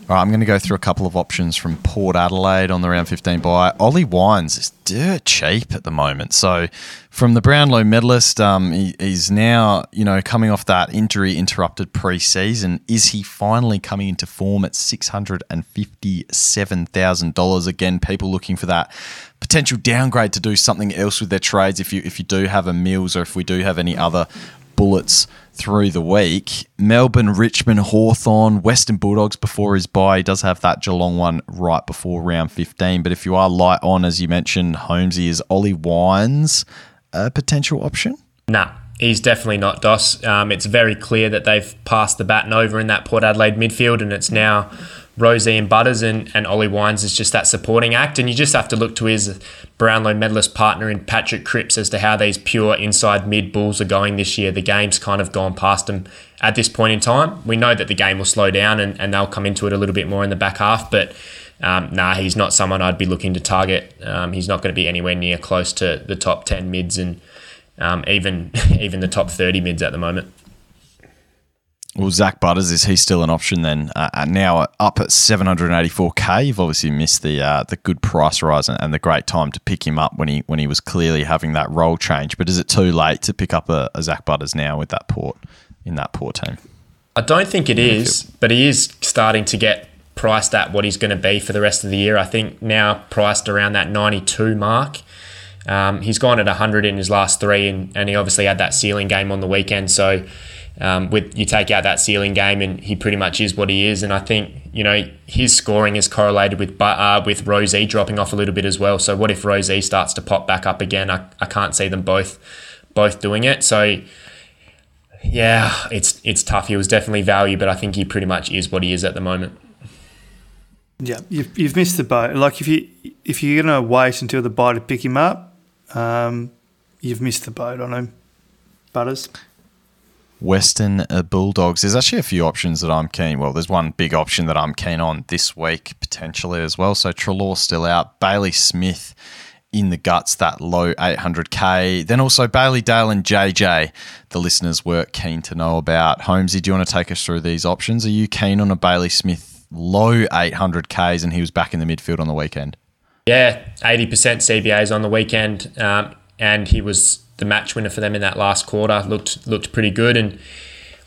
All right, I'm going to go through a couple of options from Port Adelaide on the round 15 bye. Ollie Wines is dirt cheap at the moment. So, from the Brownlow medalist, um, he, he's now you know coming off that injury interrupted pre-season. Is he finally coming into form at six hundred and fifty-seven thousand dollars? Again, people looking for that potential downgrade to do something else with their trades. If you if you do have a Mills or if we do have any other bullets through the week. Melbourne, Richmond, Hawthorn, Western Bulldogs before his bye. He does have that Geelong one right before round 15. But if you are light on, as you mentioned, Holmesy, is Ollie Wines a potential option? Nah, he's definitely not Dos. Um, it's very clear that they've passed the baton over in that Port Adelaide midfield, and it's now Rozee and Butters, and, and Ollie Wines is just that supporting act. And you just have to look to his Brownlow medalist partner in Patrick Cripps as to how these pure inside mid bulls are going this year. The game's kind of gone past them at this point in time. We know that the game will slow down and, and they'll come into it a little bit more in the back half, but. Um, nah, he's not someone I'd be looking to target. Um, he's not going to be anywhere near close to the top ten mids and um, even (laughs) even the top 30 mids at the moment. Well, Zak Butters is he still an option then? Uh, uh, now up at 784k. You've obviously missed the uh, the good price rise and, and the great time to pick him up when he when he was clearly having that role change. But is it too late to pick up a, a Zak Butters now with that port in that port team? I don't think it is, but he is starting to get priced at what he's going to be for the rest of the year. I think now priced around that 92 mark. Um, he's gone at 100 in his last three, and, and he obviously had that ceiling game on the weekend. So um, with you take out that ceiling game, and he pretty much is what he is. And I think you know his scoring is correlated with uh, with Rozee dropping off a little bit as well. So what if Rozee starts to pop back up again? I, I can't see them both both doing it. So yeah, it's it's tough. He was definitely value, but I think he pretty much is what he is at the moment. Yeah, you've, you've missed the boat. Like if you if you're gonna wait until the bye to pick him up, um, you've missed the boat on him, Butters. Western Bulldogs. There's actually a few options that I'm keen. Well, there's one big option that I'm keen on this week potentially as well. So Treloar still out. Bailey Smith in the guts, that low 800k. Then also Bailey Dale and JJ. The listeners were keen to know about. Holmesy, do you want to take us through these options? Are you keen on a Bailey Smith low 800ks and he was back in the midfield on the weekend? Yeah, 80% CBAs on the weekend, um, and he was the match winner for them in that last quarter. looked looked pretty good, and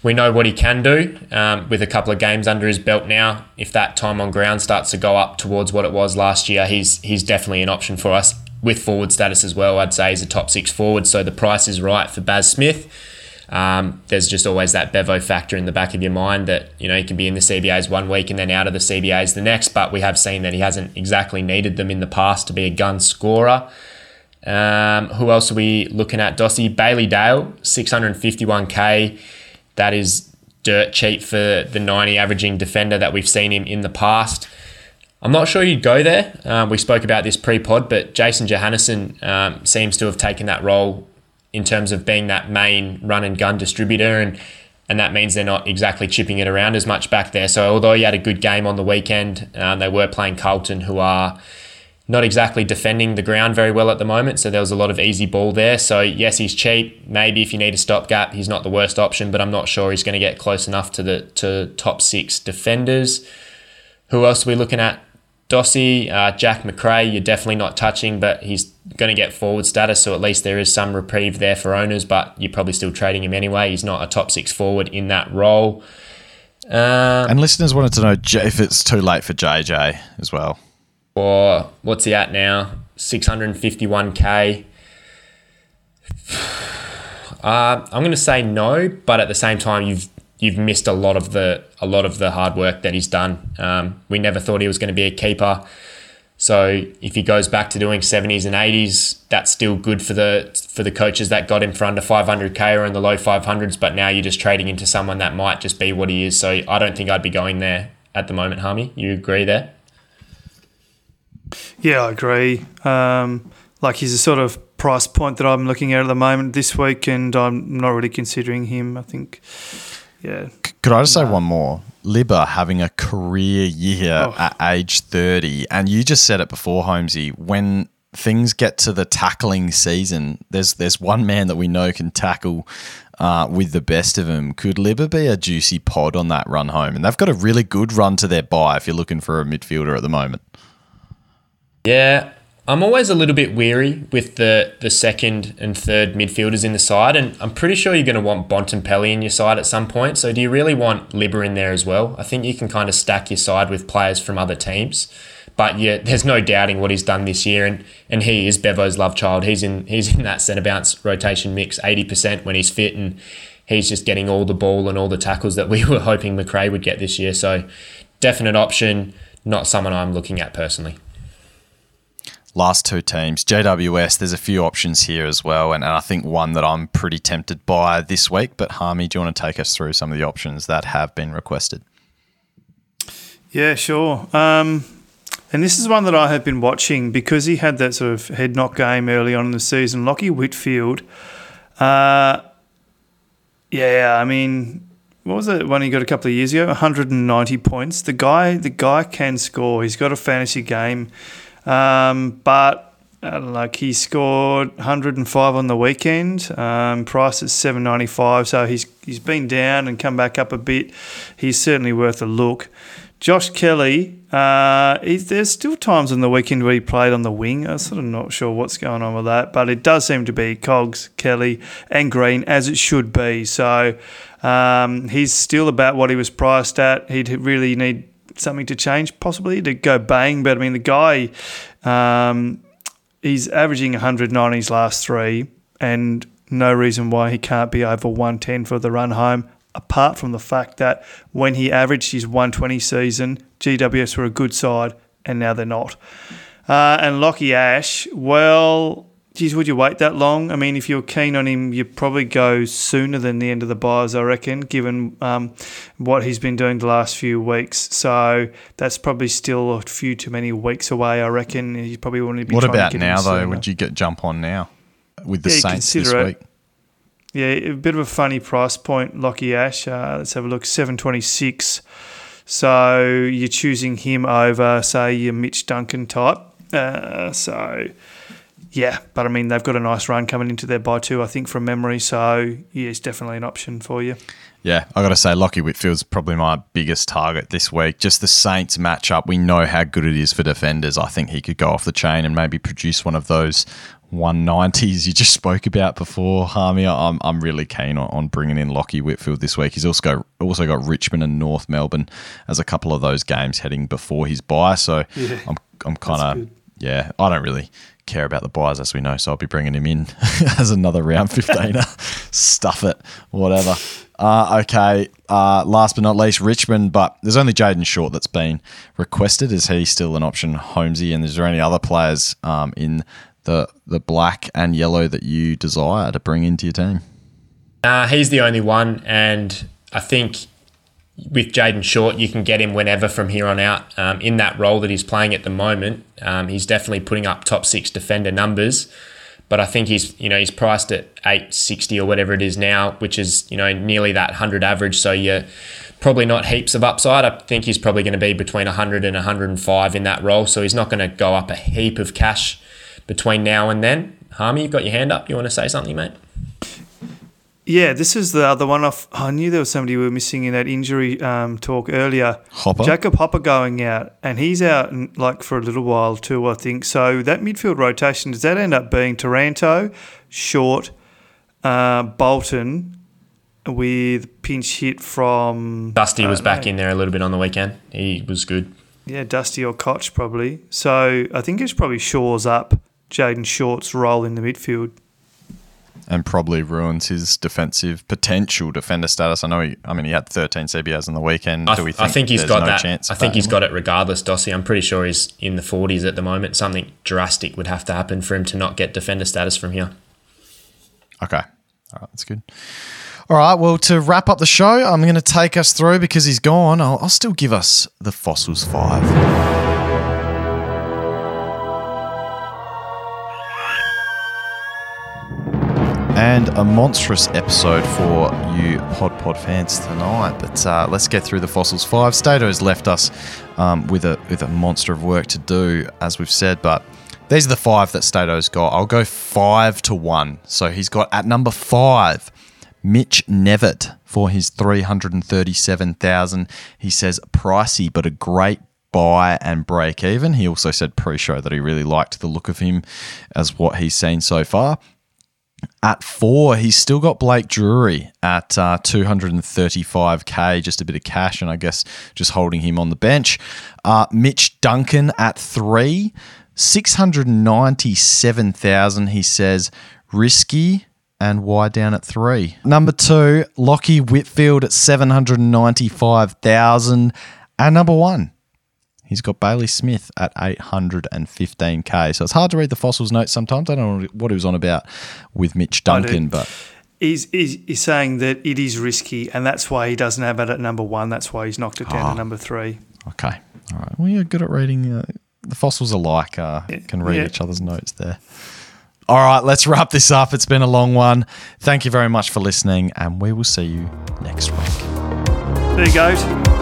we know what he can do um, with a couple of games under his belt now. If that time on ground starts to go up towards what it was last year, he's he's definitely an option for us with forward status as well. I'd say he's a top six forward, so the price is right for Baz Smith. Um, there's just always that Bevo factor in the back of your mind that you know he can be in the CBAs one week and then out of the CBAs the next. But we have seen that he hasn't exactly needed them in the past to be a gun scorer. Um, who else are we looking at? Dossie Bailey Dale, 651k. That is dirt cheap for the 90 averaging defender that we've seen him in the past. I'm not sure you'd go there. Um, we spoke about this pre pod, but Jason Johannisen um, seems to have taken that role in terms of being that main run and gun distributor, and and that means they're not exactly chipping it around as much back there. So although he had a good game on the weekend, um, they were playing Carlton, who are not exactly defending the ground very well at the moment, so there was a lot of easy ball there. So yes, he's cheap. Maybe if you need a stopgap, he's not the worst option, but I'm not sure he's going to get close enough to the to top six defenders. Who else are we looking at? Dossie, uh, Jack Macrae, you're definitely not touching, but he's going to get forward status, so at least there is some reprieve there for owners, but you're probably still trading him anyway. He's not a top six forward in that role. Um, and listeners wanted to know if it's too late for JJ as well. Or what's he at now? 651k. (sighs) Uh, I'm going to say no, but at the same time, you've you've missed a lot of the a lot of the hard work that he's done. Um, we never thought he was going to be a keeper. So if he goes back to doing 70s and 80s, that's still good for the for the coaches that got him for under 500k or in the low 500s. But now you're just trading into someone that might just be what he is. So I don't think I'd be going there at the moment, Harmy. You agree there? Yeah, I agree. Um, like he's a sort of price point that I'm looking at at the moment this week, and I'm not really considering him. I think yeah. Could I just say one more? Libba having a career year oh. at age 30. And you just said it before, Holmesy, when things get to the tackling season, there's there's one man that we know can tackle uh, with the best of them. Could Libba be a juicy pod on that run home? And they've got a really good run to their bye if you're looking for a midfielder at the moment. Yeah, I'm always a little bit weary with the, the second and third midfielders in the side, and I'm pretty sure you're going to want Bontempelli in your side at some point. So, do you really want Libba in there as well? I think you can kind of stack your side with players from other teams, but yeah, (laughs) there's no doubting what he's done this year, and, and he is Bevo's love child. He's in he's in that centre bounce rotation mix 80% when he's fit, and he's just getting all the ball and all the tackles that (laughs) we were hoping Macrae would get this year. So, definite option, not someone I'm looking at personally last two teams. GWS, there's a few options here as well, and, and, I think one that I'm pretty tempted by this week. But Harmy, do you want to take us through some of the options that have been requested? Yeah, sure. Um, and this is one that I have been watching because he had that sort of head knock game early on in the season. Lachie Whitfield. Uh, yeah, I mean, what was it when he got a couple of years ago? 190 points. The guy, the guy can score. He's got a fantasy game. Um, but uh, like he scored 105 on the weekend. Um, price is 795, so he's he's been down and come back up a bit. He's certainly worth a look. Josh Kelly, uh, there's still times on the weekend where he played on the wing. I'm sort of not sure what's going on with that, but it does seem to be Cogs, Kelly, and Green as it should be. So um, he's still about what he was priced at. He'd really need something to change, possibly to go bang. But I mean, the guy, um, he's averaging 190 his last three, and no reason why he can't be over 110 for the run home. Apart from the fact that when he averaged his 120 season, GWS were a good side, and now they're not. Uh, and Lachie Ash, well, geez, would you wait that long? I mean, if you're keen on him, you'd probably go sooner than the end of the byes, I reckon, given um, what he's been doing the last few weeks. So that's probably still a few too many weeks away, I reckon. You probably want to be What about now, though? Would you get jump on now with the Yeah, Saints this consider it. week? Yeah, a bit of a funny price point, Lachie Ash. Uh, let's have a look, seven twenty six. So you're choosing him over, say, your Mitch Duncan type. Uh, so yeah, but I mean they've got a nice run coming into their bye too, I think, from memory. So yeah, it's definitely an option for you. Yeah, I got to say, Lachie Whitfield's probably my biggest target this week. Just the Saints matchup. We know how good it is for defenders. I think he could go off the chain and maybe produce one of those 190s you just (laughs) spoke about before, Harmy. I'm, I'm really keen on, on bringing in Lachie Whitfield this week. He's also got, also got Richmond and North Melbourne as a couple of those games heading before his bye. So I'm, I'm kind of. Yeah, I don't really care about the byes as we know, so I'll be bringing him in (laughs) as another round (laughs) 15er. Stuff it, whatever. Uh, okay, uh, last but not least, Richmond, but there's only Jayden Short that's been requested. Is he still an option, Holmesy? And is there any other players um, in the the black and yellow that you desire to bring into your team? Uh, he's the only one, and I think with Jayden Short, you can get him whenever from here on out. Um, in that role that he's playing at the moment, um, he's definitely putting up top six defender numbers. But I think he's you know he's priced at eight sixty or whatever it is now, which is you know nearly that hundred average. So you're probably not heaps of upside. I think he's probably going to be between 100 and 105 in that role. So he's not going to go up a heap of cash between now and then. Harmy, you've got your hand up. You want to say something, mate? Yeah, this is the other one. Off. I knew there was somebody we were missing in that injury um, talk earlier. Hopper? Jacob Hopper going out, and he's out in, like for a little while too, I think. So that midfield rotation does that end up being Taranto, Short, uh, Bolton, with pinch hit from Dusty was back know. in there a little bit on the weekend. He was good. Yeah, Dusty or Koch probably. So I think it's probably shores up Jayden Short's role in the midfield. And probably ruins his defensive potential defender status. I know he. I mean, he had 13 CBAs on the weekend. I, Do we th- think, I think he's got no that. Chance I think that he's anymore? got it regardless, Dossie. I'm pretty sure he's in the 40s at the moment. Something drastic would have to happen for him to not get defender status from here. Okay. All right, that's good. All right, well, to wrap up the show, I'm going to take us through because he's gone. I'll, I'll still give us the Fossils 5. And a monstrous episode for you Pod Pod fans tonight. But uh, let's get through the Fossils 5. Stato has left us um, with, a, with a monster of work to do, as we've said, but these are the five that Stato's got. I'll go five to one. So he's got at number five, Mitch Knevitt for his 337,000. He says pricey, but a great buy and break even. He also said pre show that he really liked the look of him as what he's seen so far. At four, he's still got Blake Drury at uh, 235k, just a bit of cash, and I guess just holding him on the bench. Uh, Mitch Duncan at three, 697,000. He says risky and why down at three. Number two, Lachie Whitfield at 795,000. And number one, He's got Bailey Smith at 815k. So it's hard to read the fossils notes sometimes. I don't know what he was on about with Mitch Duncan, but He's, he's, he's saying that it is risky, and that's why he doesn't have it at number one. That's why he's knocked it down Ah. to number three. okay. All right. Well, you're good at reading. Uh, the fossils alike uh, can read Yeah. each other's notes there. All right, let's wrap this up. It's been a long one. Thank you very much for listening, and we will see you next week. There you go.